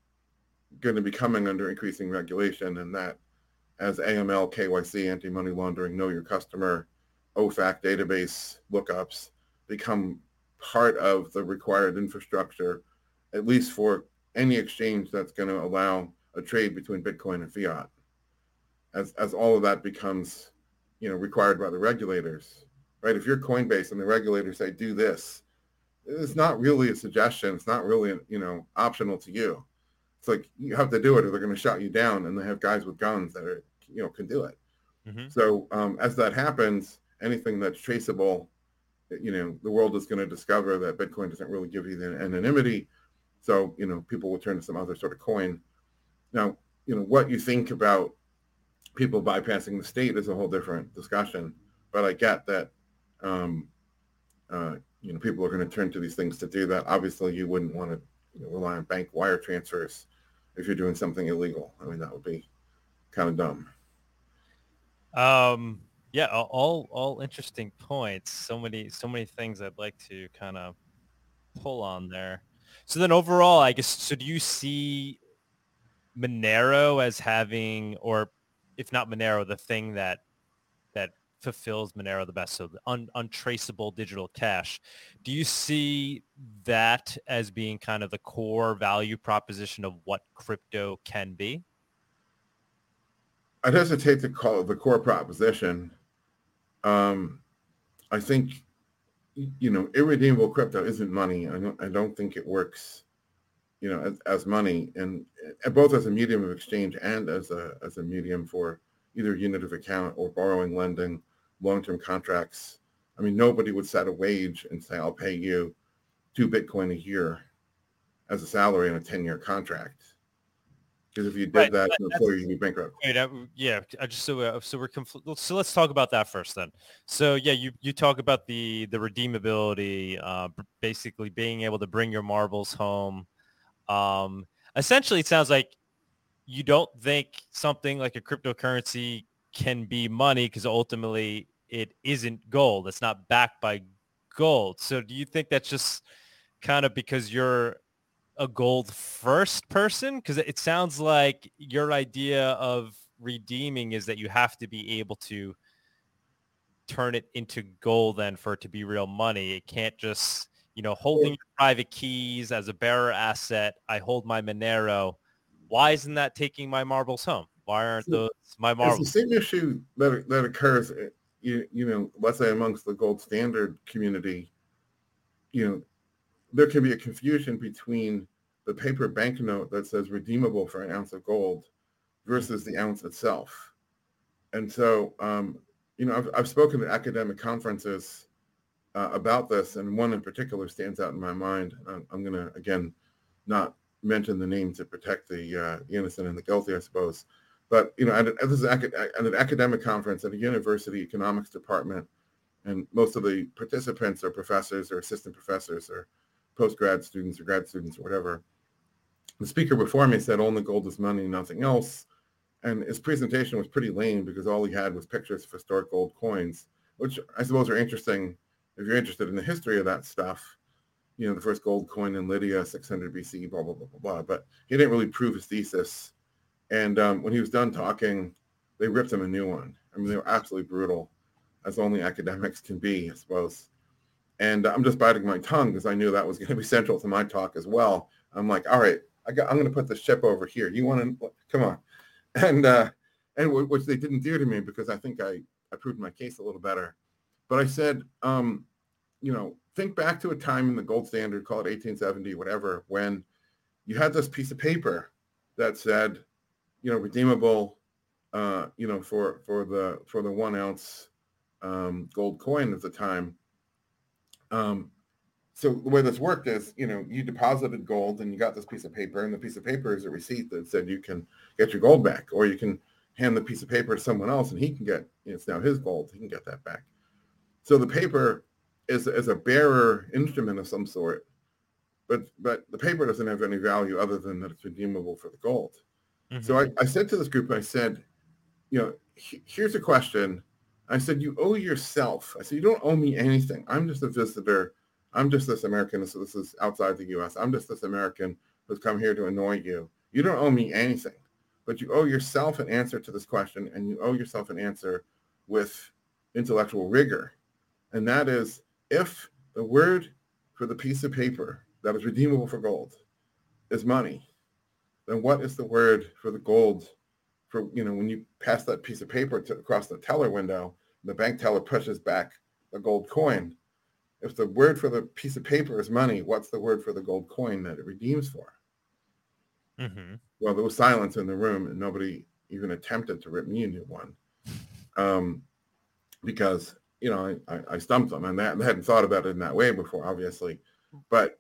going to be coming under increasing regulation and that as AML, KYC, anti-money laundering, know your customer, OFAC database lookups become part of the required infrastructure, at least for any exchange that's going to allow a trade between Bitcoin and fiat. As, as all of that becomes, you know, required by the regulators, right? If you're Coinbase and the regulators say, do this, it's not really a suggestion. It's not really, you know, optional to you it's like you have to do it or they're going to shut you down and they have guys with guns that are you know can do it mm-hmm. so um, as that happens anything that's traceable you know the world is going to discover that bitcoin doesn't really give you the anonymity so you know people will turn to some other sort of coin now you know what you think about people bypassing the state is a whole different discussion but i get that um, uh, you know people are going to turn to these things to do that obviously you wouldn't want to you know, rely on bank wire transfers if you're doing something illegal. I mean, that would be kind of dumb. Um, yeah, all all interesting points. So many so many things I'd like to kind of pull on there. So then overall, I guess so do you see Monero as having or if not Monero, the thing that that fulfills Monero the best, so the un, untraceable digital cash. Do you see that as being kind of the core value proposition of what crypto can be? I'd hesitate to call it the core proposition. Um, I think, you know, irredeemable crypto isn't money. I don't, I don't think it works, you know, as, as money and, and both as a medium of exchange and as a, as a medium for either unit of account or borrowing, lending, long-term contracts. I mean, nobody would set a wage and say, I'll pay you two Bitcoin a year as a salary in a 10-year contract. Because if you did Right, that, but the that's- employer, you'd be bankrupt. Wait, I, yeah, I just so uh, so we're confl- so let's talk about that first then. So yeah, you you talk about the the redeemability, uh, basically being able to bring your marbles home. Um, essentially, it sounds like you don't think something like a cryptocurrency can be money because ultimately it isn't gold. It's not backed by gold. So do you think that's just kind of because you're a gold first person? Because it sounds like your idea of redeeming is that you have to be able to turn it into gold then for it to be real money. It can't just, you know, holding your private keys as a bearer asset. I hold my Monero. Why isn't that taking my marbles home? Why aren't those my It's the same issue that that occurs, uh, you, you know, let's say amongst the gold standard community, you know, there can be a confusion between the paper banknote that says redeemable for an ounce of gold versus the ounce itself. And so, um, you know, I've, I've spoken at academic conferences uh, about this, and one in particular stands out in my mind. I'm, I'm going to, again, not mention the name to protect the uh, innocent and the guilty, I suppose. But, you know, at, a- at, this acad- at an academic conference at a university economics department, and most of the participants are professors or assistant professors or post-grad students or grad students or whatever. The speaker before me said only gold is money, nothing else. And his presentation was pretty lame because all he had was pictures of historic gold coins, which I suppose are interesting if you're interested in the history of that stuff. You know, the first gold coin in Lydia, 600 BC, blah, blah, blah, blah, blah. But he didn't really prove his thesis. And um, when he was done talking, they ripped him a new one. I mean, they were absolutely brutal, as only academics can be, I suppose. And I'm just biting my tongue because I knew that was going to be central to my talk as well. I'm like, all right, I I'm going to put the chip over here. You want to come on? And uh, and w- which they didn't do to me because I think I I proved my case a little better. But I said, um, you know, think back to a time in the gold standard, call it 1870, whatever, when you had this piece of paper that said, you know, redeemable, uh, you know, for for the for the one ounce um, gold coin at the time. Um, so the way this worked is, you know, you deposited gold and you got this piece of paper, and the piece of paper is a receipt that said you can get your gold back, or you can hand the piece of paper to someone else and he can get, it's now his gold, he can get that back. So the paper is, is a bearer instrument of some sort, but but the paper doesn't have any value other than that it's redeemable for the gold. So I, I said to this group, I said, you know, he- here's a question. I said, you owe yourself. I said, you don't owe me anything. I'm just a visitor. I'm just this American. So this is outside the U.S. I'm just this American who's come here to annoy you. You don't owe me anything, but you owe yourself an answer to this question, and you owe yourself an answer with intellectual rigor. And that is, if the word for the piece of paper that is redeemable for gold is money, then what is the word for the gold for, you know, when you pass that piece of paper to, across the teller window, the bank teller pushes back the gold coin. If the word for the piece of paper is money, what's the word for the gold coin that it redeems for? hmm Well, there was silence in the room and nobody even attempted to rip me a new one. Um, because, you know, I, I, I stumped them and that, I hadn't thought about it in that way before, obviously. But,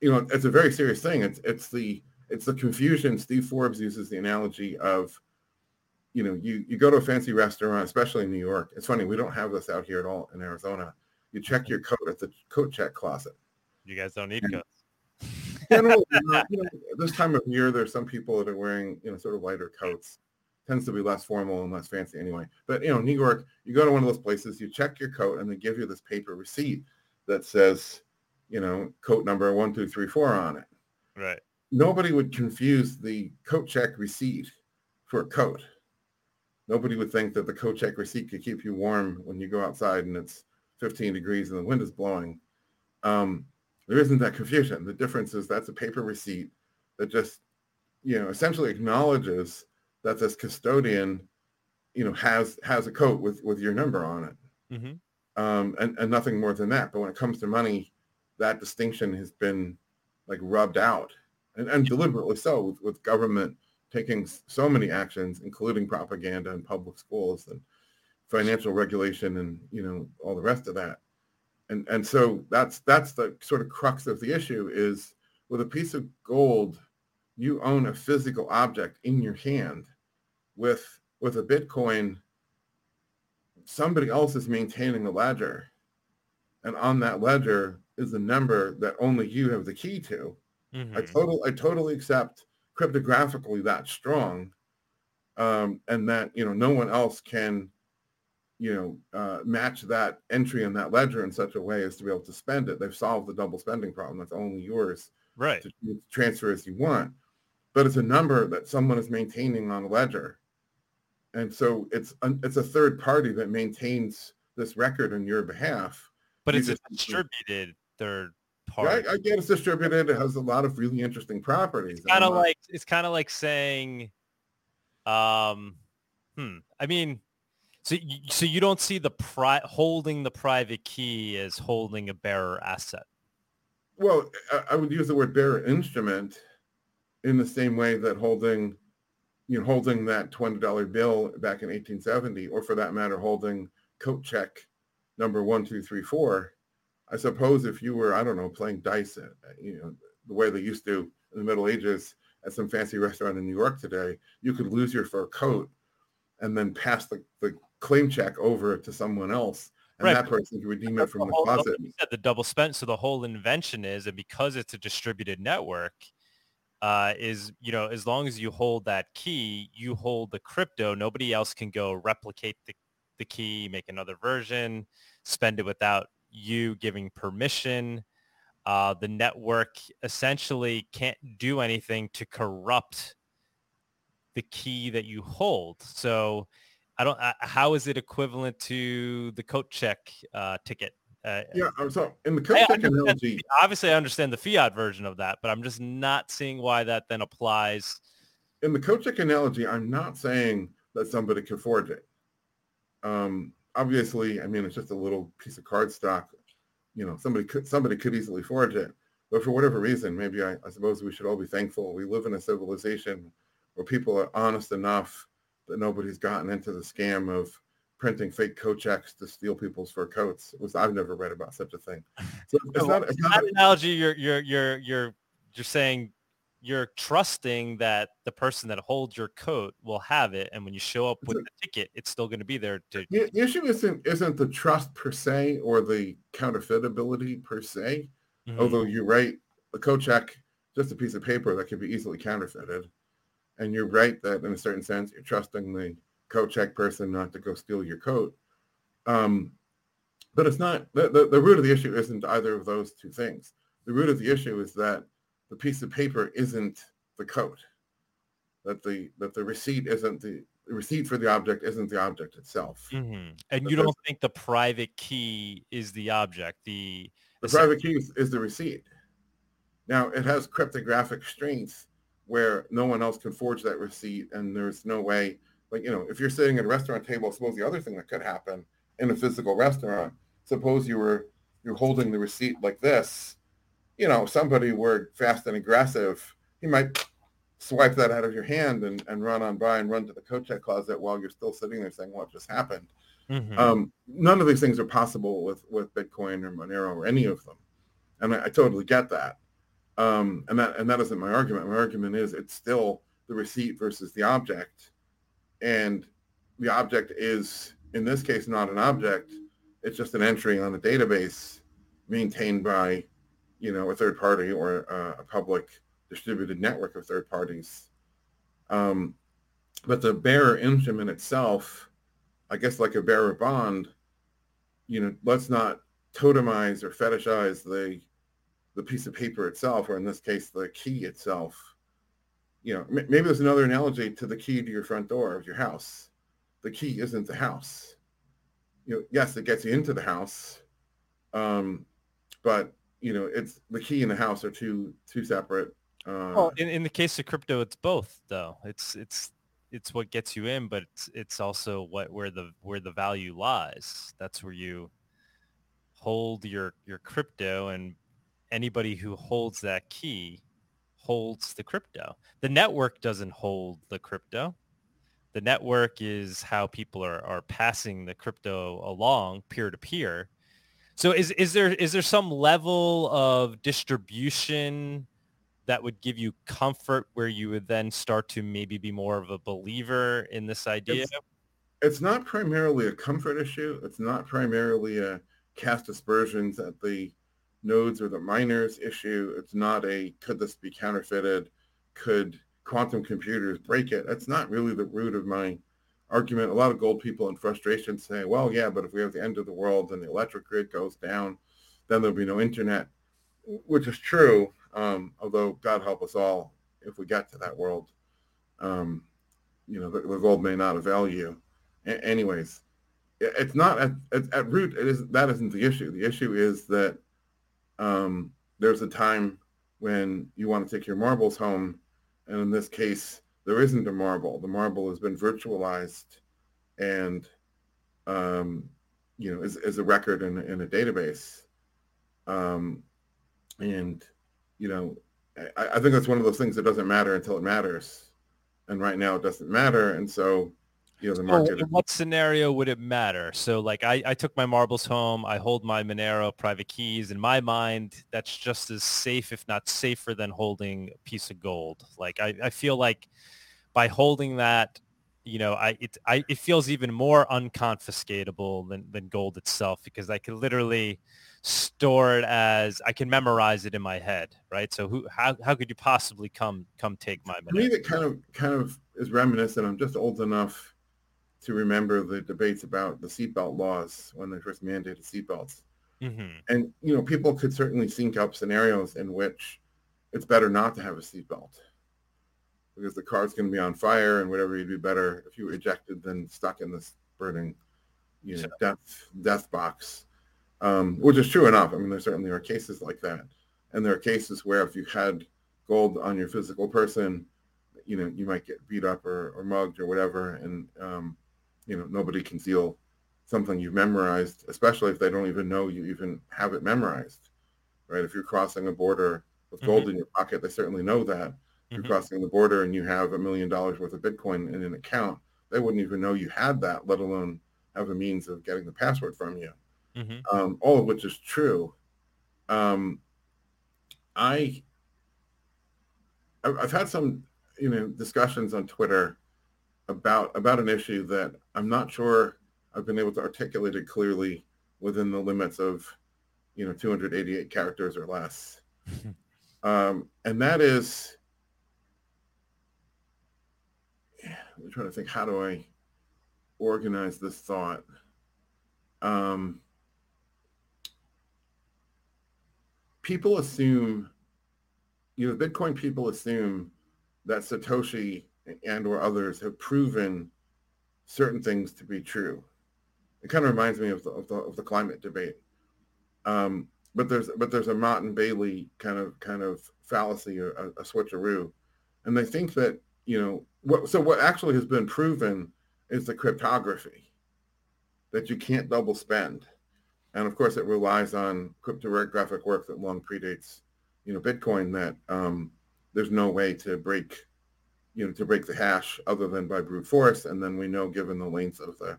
you know, it's a very serious thing. It's, it's the, it's the confusion. Steve Forbes uses the analogy of, you know, you, you go to a fancy restaurant, especially in New York. It's funny, we don't have this out here at all in Arizona. You check mm-hmm. your coat at the coat check closet. You guys don't need Yeah. coats. Generally, you know, this time of year, there's some people that are wearing, you know, sort of lighter coats. Tends to be less formal and less fancy anyway. But, you know, New York, you go to one of those places, you check your coat and they give you this paper receipt that says, you know, coat number one, two, three, four on it. Right. Nobody would confuse the coat check receipt for a coat. Nobody would think that the coat check receipt could keep you warm when you go outside and it's 15 degrees and the wind is blowing. Um, there isn't that confusion. The difference is that's a paper receipt that just, you know, essentially acknowledges that this custodian, you know, has has a coat with with your number on it. Mm-hmm. um, and, and nothing more than that. But when it comes to money, that distinction has been like rubbed out and, and deliberately so with, with government taking so many actions, including propaganda in public schools and financial regulation and, you know, all the rest of that. And, and so that's, that's the sort of crux of the issue is with a piece of gold, you own a physical object in your hand with, with a Bitcoin, somebody else is maintaining a ledger. And on that ledger is a number that only you have the key to. Mm-hmm. I totally, I totally accept cryptographically that strong, um, and that you know no one else can, you know, uh, match that entry in that ledger in such a way as to be able to spend it. They've solved the double spending problem. That's only yours right. to transfer as you want, but it's a number that someone is maintaining on a ledger, and so it's it's a third party that maintains this record on your behalf. But You it's a distributed third Yeah. I, I get it's distributed. It has a lot of really interesting properties. kind of like it's kind of like saying, um, hmm. I mean, so you, so you don't see the pri- holding the private key as holding a bearer asset. Well, I, I would use the word bearer instrument in the same way that holding, you know, holding that twenty dollar bill back in eighteen seventy, or for that matter, holding coat check number one, two, three, four. I suppose if you were, I don't know, playing dice, uh, you know, the way they used to in the Middle Ages at some fancy restaurant in New York today, you could lose your fur coat and then pass the, the claim check over to someone else, and Right, that person could redeem it from the whole- closet. you said the double spend. So the whole invention is, and because it's a distributed network, uh, is you know as long as you hold that key, you hold the crypto. Nobody else can go replicate the the key, make another version, spend it without you giving permission. Uh, the network essentially can't do anything to corrupt the key that you hold. So I don't. Uh, how is it equivalent to the coat check uh, ticket? Uh, Yeah, so in the I check analogy, obviously, I understand the fiat version of that, but I'm just not seeing why that then applies. in the coat check analogy, I'm not saying that somebody can forge it. Um, obviously, I mean it's just a little piece of cardstock. You know, somebody could somebody could easily forge it, but for whatever reason, maybe I, I suppose we should all be thankful we live in a civilization where people are honest enough that nobody's gotten into the scam of printing fake coat checks to steal people's fur coats. Was I've never read about such a thing. So it's not. It's not That analogy, you're you're you're you're you're saying you're trusting that the person that holds your coat will have it, and when you show up with the ticket, it's still going to be there. To The, issue isn't isn't the trust per se or the counterfeitability per se. Mhm. Although you're right, a coat check, just a piece of paper that can be easily counterfeited. And you're right that in a certain sense, you're trusting the coat check person not to go steal your coat. Um, but it's not the, the, the root of the issue isn't either of those two things. The root of the issue is that the piece of paper isn't the coat. That the that the receipt isn't the, the receipt for the object isn't the object itself. Mhm. and you don't think the private key is the object. The The private key is, is the receipt. Now it has cryptographic strength where no one else can forge that receipt and there's no way, like, you know, if you're sitting at a restaurant table, suppose the other thing that could happen in a physical restaurant, suppose you were, you're holding the receipt like this, you know, somebody were fast and aggressive, he might swipe that out of your hand and, and run on by and run to the coat check closet while you're still sitting there saying what just happened. Mhm. Um, none of these things are possible with with Bitcoin or Monero or any of them, and I, I totally get that. Um, and that and that isn't my argument. My argument is it's still the receipt versus the object, and the object is in this case not an object. It's just an entry on a database maintained by, you know, a third party or uh, a public distributed network of third parties. Um, but the bearer instrument itself I guess like a bearer bond, you know, let's not totemize or fetishize the the piece of paper itself, or in this case, the key itself. You know, m- maybe there's another analogy to the key to your front door of your house. The key isn't the house. You know, yes, it gets you into the house, um, but you know, it's the key and the house are two two separate. Uh, Well, in, in the case of crypto, it's both though. It's it's it's what gets you in, but it's it's also what where the where the value lies. That's where you hold your your crypto and anybody who holds that key holds the crypto. The network doesn't hold the crypto. The network is how people are, are passing the crypto along peer to peer. So is, is there is there some level of distribution that would give you comfort where you would then start to maybe be more of a believer in this idea? It's, it's not primarily a comfort issue. It's not primarily a cast aspersions at the nodes or the miners issue. It's not a could this be counterfeited? Could quantum computers break it? That's not really the root of my argument. A lot of gold people in frustration say, well, yeah, but if we have the end of the world and the electric grid goes down, then there'll be no internet, which is true. Um, although God help us all if we get to that world. Um, you know, the, the, gold may not avail you. A- anyways, it's not at, at, at root. It is that isn't the issue. The issue is that um, there's a time when you want to take your marbles home, and in this case, there isn't a marble. The marble has been virtualized, and um, you know is, is a record in, in a database. Um, and you know, I, I think that's one of those things that doesn't matter until it matters, and right now it doesn't matter, and so you know the market. in what scenario would it matter? So like I, I took my marbles home. I hold my Monero private keys. In my mind, that's just as safe, if not safer, than holding a piece of gold. Like I, I feel like by holding that, you know, I it I it feels even more unconfiscatable than than gold itself because I could literally store it as I can memorize it in my head, right? So who how how could you possibly come come take my Monero? To me, that kind of kind of is reminiscent. I'm just old enough to remember the debates about the seatbelt laws when they first mandated seatbelts. Mm-hmm. And, you know, people could certainly think up scenarios in which it's better not to have a seatbelt because the car's going to be on fire and whatever you'd be better if you were ejected than stuck in this burning, you know, death, death box, um, which is true enough. I mean, there certainly are cases like that. And there are cases where if you had gold on your physical person, you know, you might get beat up or, or mugged or whatever. And, um, you know, nobody can steal something you've memorized, especially if they don't even know you even have it memorized, right? If you're crossing a border with gold mm-hmm. in your pocket, they certainly know that. Mm-hmm. crossing the border and you have a million dollars worth of Bitcoin in an account, they wouldn't even know you had that, let alone have a means of getting the password from you. Mm-hmm. Um, all of which is true. Um, I I've had some you know discussions on Twitter about about an issue that I'm not sure I've been able to articulate it clearly within the limits of you know 288 characters or less. um, and that is I'm trying to think how do I organize this thought? Um, people assume, you know, Bitcoin people assume that Satoshi and or others have proven certain things to be true. It kind of reminds me of the, of the, of the climate debate. Um, but there's but there's a and Bailey kind of kind of fallacy, a, a switcheroo, and they think that you know what. So what actually has been proven is the cryptography that you can't double spend, and of course it relies on cryptographic work that long predates you know Bitcoin. That um, there's no way to break you know, to break the hash other than by brute force. And then we know, given the length of the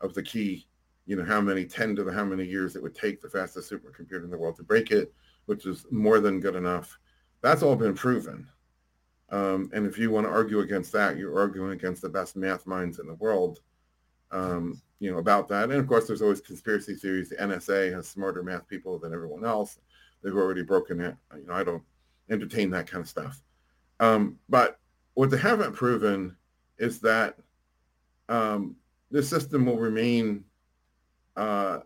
of the key, you know, how many 10 to the how many years it would take the fastest supercomputer in the world to break it, which is more than good enough. That's all been proven. Um, and if you want to argue against that, you're arguing against the best math minds in the world, um, you know, about that. And of course, there's always conspiracy theories. The NSA has smarter math people than everyone else. They've already broken it. You know, I don't entertain that kind of stuff. Um, but what they haven't proven is that um, this system will remain, uh,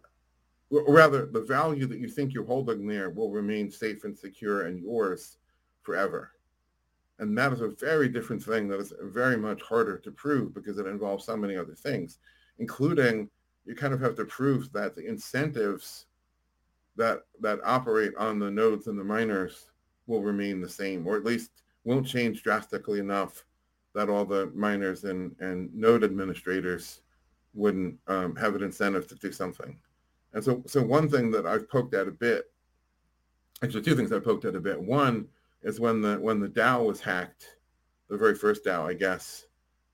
or rather, the value that you think you're holding there will remain safe and secure and yours forever. And that is a very different thing that is very much harder to prove because it involves so many other things, including you kind of have to prove that the incentives that that operate on the nodes and the miners will remain the same, or at least won't change drastically enough that all the miners and, and node administrators wouldn't um, have an incentive to do something. And so, so one thing that I've poked at a bit, actually two things I poked at a bit. One is when the when the DAO was hacked, the very first DAO, I guess,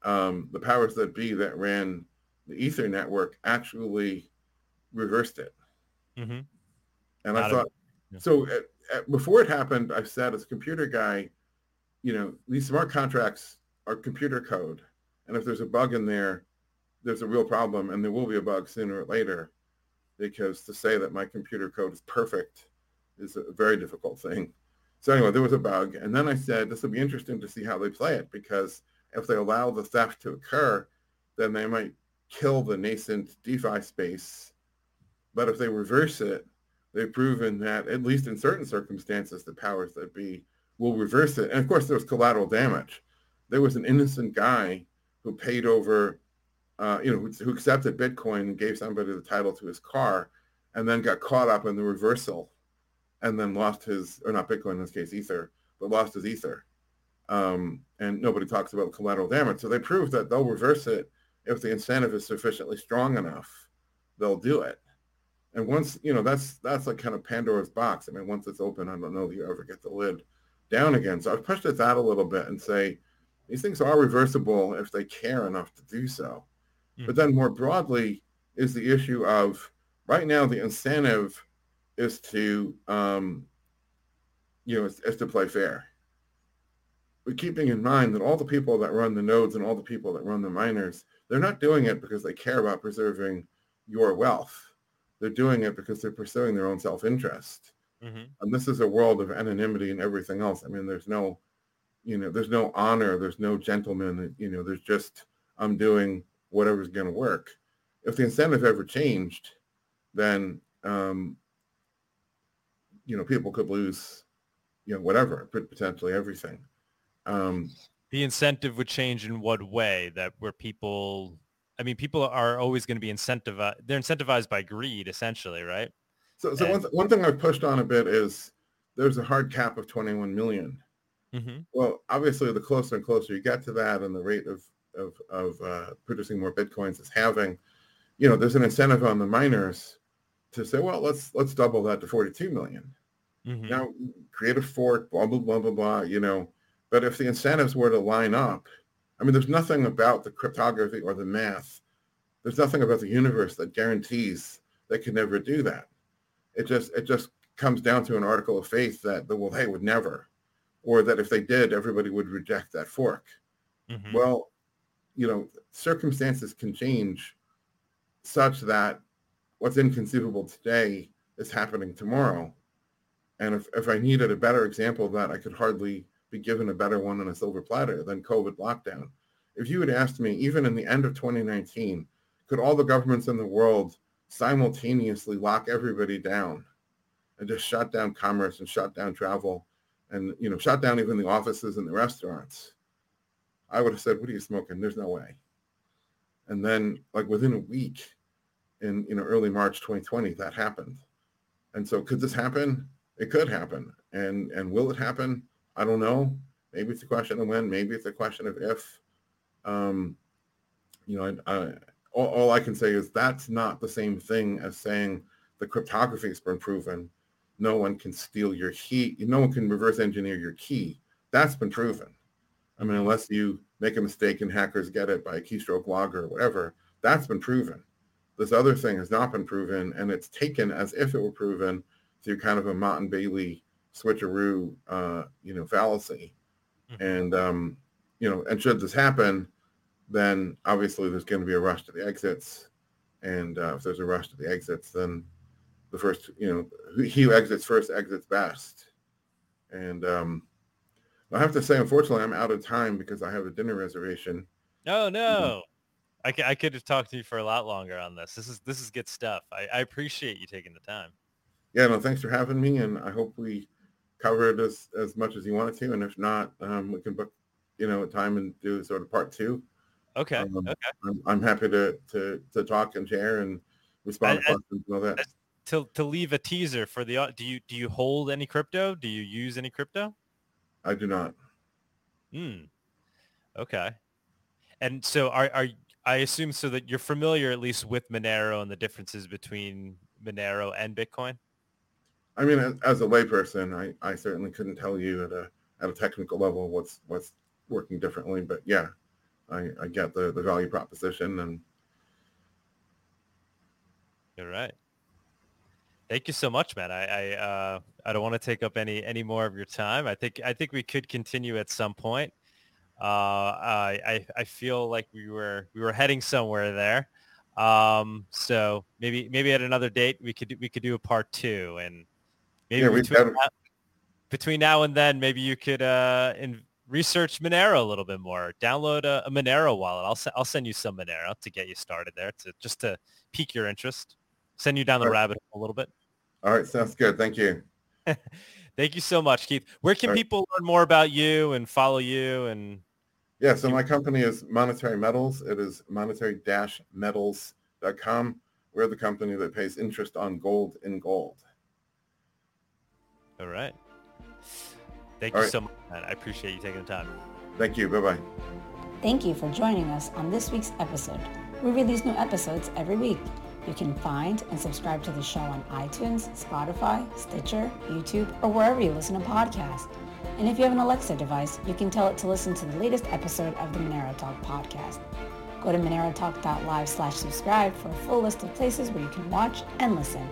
um, the powers that be that ran the Ether network actually reversed it. Mm-hmm. And Not I thought, yeah. so at, at, before it happened, I said as a computer guy, you know, these smart contracts are computer code. And if there's a bug in there, there's a real problem and there will be a bug sooner or later because to say that my computer code is perfect is a very difficult thing. So anyway, there was a bug. And then I said, this will be interesting to see how they play it because if they allow the theft to occur, then they might kill the nascent DeFi space. But if they reverse it, they've proven that at least in certain circumstances, the powers that be will reverse it. And of course, there was collateral damage. There was an innocent guy who paid over uh, you know, who, who, accepted Bitcoin and gave somebody the title to his car and then got caught up in the reversal and then lost his, or not Bitcoin in this case, Ether, but lost his Ether. Um, and nobody talks about collateral damage. So they prove that they'll reverse it if the incentive is sufficiently strong enough, they'll do it. And once, you know, that's that's like kind of Pandora's box. I mean, once it's open, I don't know if you ever get the lid down again. So I've pushed it out a little bit and say, these things are reversible if they care enough to do so. Mm-hmm. But then more broadly is the issue of right now the incentive is to um, you know is, is to play fair. But keeping in mind that all the people that run the nodes and all the people that run the miners, they're not doing it because they care about preserving your wealth. They're doing it because they're pursuing their own self-interest. Mm-hmm. And this is a world of anonymity and everything else. I mean, there's no, you know, there's no honor, there's no gentleman, you know, there's just I'm doing whatever's going to work. If the incentive ever changed, then um, you know people could lose, you know, whatever, potentially everything. Um, the incentive would change in what way? That where people, I mean, people are always going to be incentivized. They're incentivized by greed, essentially, right? So, so and, one, th- one thing I've pushed on a bit is there's a hard cap of 21 million. Mm-hmm. Well, obviously, the closer and closer you get to that, and the rate of of, of uh, producing more bitcoins is having, you know, there's an incentive on the miners to say, well, let's let's double that to 42 million. Mm-hmm. Now, create a fork, blah blah blah blah blah. You know, but if the incentives were to line up, I mean, there's nothing about the cryptography or the math. There's nothing about the universe that guarantees they can never do that. It just it just comes down to an article of faith that the well they would never, or that if they did, everybody would reject that fork. Mm-hmm. Well, you know, circumstances can change such that what's inconceivable today is happening tomorrow. And if, if I needed a better example of that, I could hardly be given a better one on a silver platter than COVID lockdown. If you had asked me, even in the end of 2019, could all the governments in the world simultaneously lock everybody down and just shut down commerce and shut down travel and, you know, shut down even the offices and the restaurants? I would have said, "What are you smoking?" There's no way. And then, like within a week, in you know early March 2020, that happened. And so, could this happen? It could happen. And and will it happen? I don't know. Maybe it's a question of when. Maybe it's a question of if. Um, you know, I, I, all, all I can say is that's not the same thing as saying the cryptography has been proven. No one can steal your key. No one can reverse engineer your key. That's been proven. I mean, unless you make a mistake and hackers get it by a keystroke logger or whatever, that's been proven. This other thing has not been proven, and it's taken as if it were proven through kind of a Motte and Bailey switcheroo, uh, you know, fallacy. Mm-hmm. And um, you know, and should this happen, then obviously there's going to be a rush to the exits, and uh, if there's a rush to the exits, then the first, you know, he who exits first exits best. And um, I have to say, unfortunately, I'm out of time because I have a dinner reservation. No, no. I, I could have talked to you for a lot longer on this. This is this is good stuff. I, I appreciate you taking the time. Yeah, no, thanks for having me, and I hope we covered as as much as you wanted to, and if not, um, we can book, you know, a time and do sort of part two. Okay. Um, okay. I'm, I'm, happy to to to talk and share and respond to questions and all that. To to leave a teaser for the do you do you hold any crypto? Do you use any crypto? I do not. Hmm. Okay. And so are, are I assume so that you're familiar at least with Monero and the differences between Monero and Bitcoin? I mean, as, as a layperson, I, I certainly couldn't tell you at a at a technical level what's what's working differently, but yeah, I, I get the, the value proposition and You're right. Thank you so much, man. I I, uh, I don't want to take up any any more of your time. I think I think we could continue at some point. Uh, I, I I feel like we were we were heading somewhere there. Um, so maybe maybe at another date we could we could do a part two, and maybe Yeah, between, now, between now and then, maybe you could uh, in, research Monero a little bit more. Download a, a Monero wallet. I'll I'll send you some Monero to get you started there, to just to pique your interest, send you down the right. rabbit hole a little bit. all right, sounds good. Thank you. Thank you so much, Keith. Where can All right. people learn more about you and follow you? And Yeah, so my company is Monetary Metals. It is monetary-metals.com. We're the company that pays interest on gold in gold. all right, thank All you right. so much. Man. I appreciate you taking the time. Thank you. Bye-bye. Thank you for joining us on this week's episode. We release new episodes every week. You can find and subscribe to the show on iTunes, Spotify, Stitcher, YouTube, or wherever you listen to podcasts. And if you have an Alexa device, you can tell it to listen to the latest episode of the Monero Talk podcast. Go to monerotalk.live slash subscribe for a full list of places where you can watch and listen.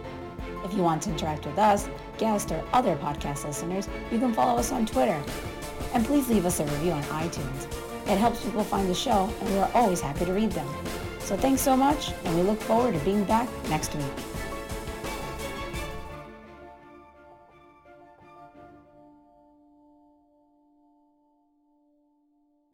If you want to interact with us, guests, or other podcast listeners, you can follow us on Twitter. And please leave us a review on iTunes. It helps people find the show, and we are always happy to read them. So thanks so much, and we look forward to being back next week.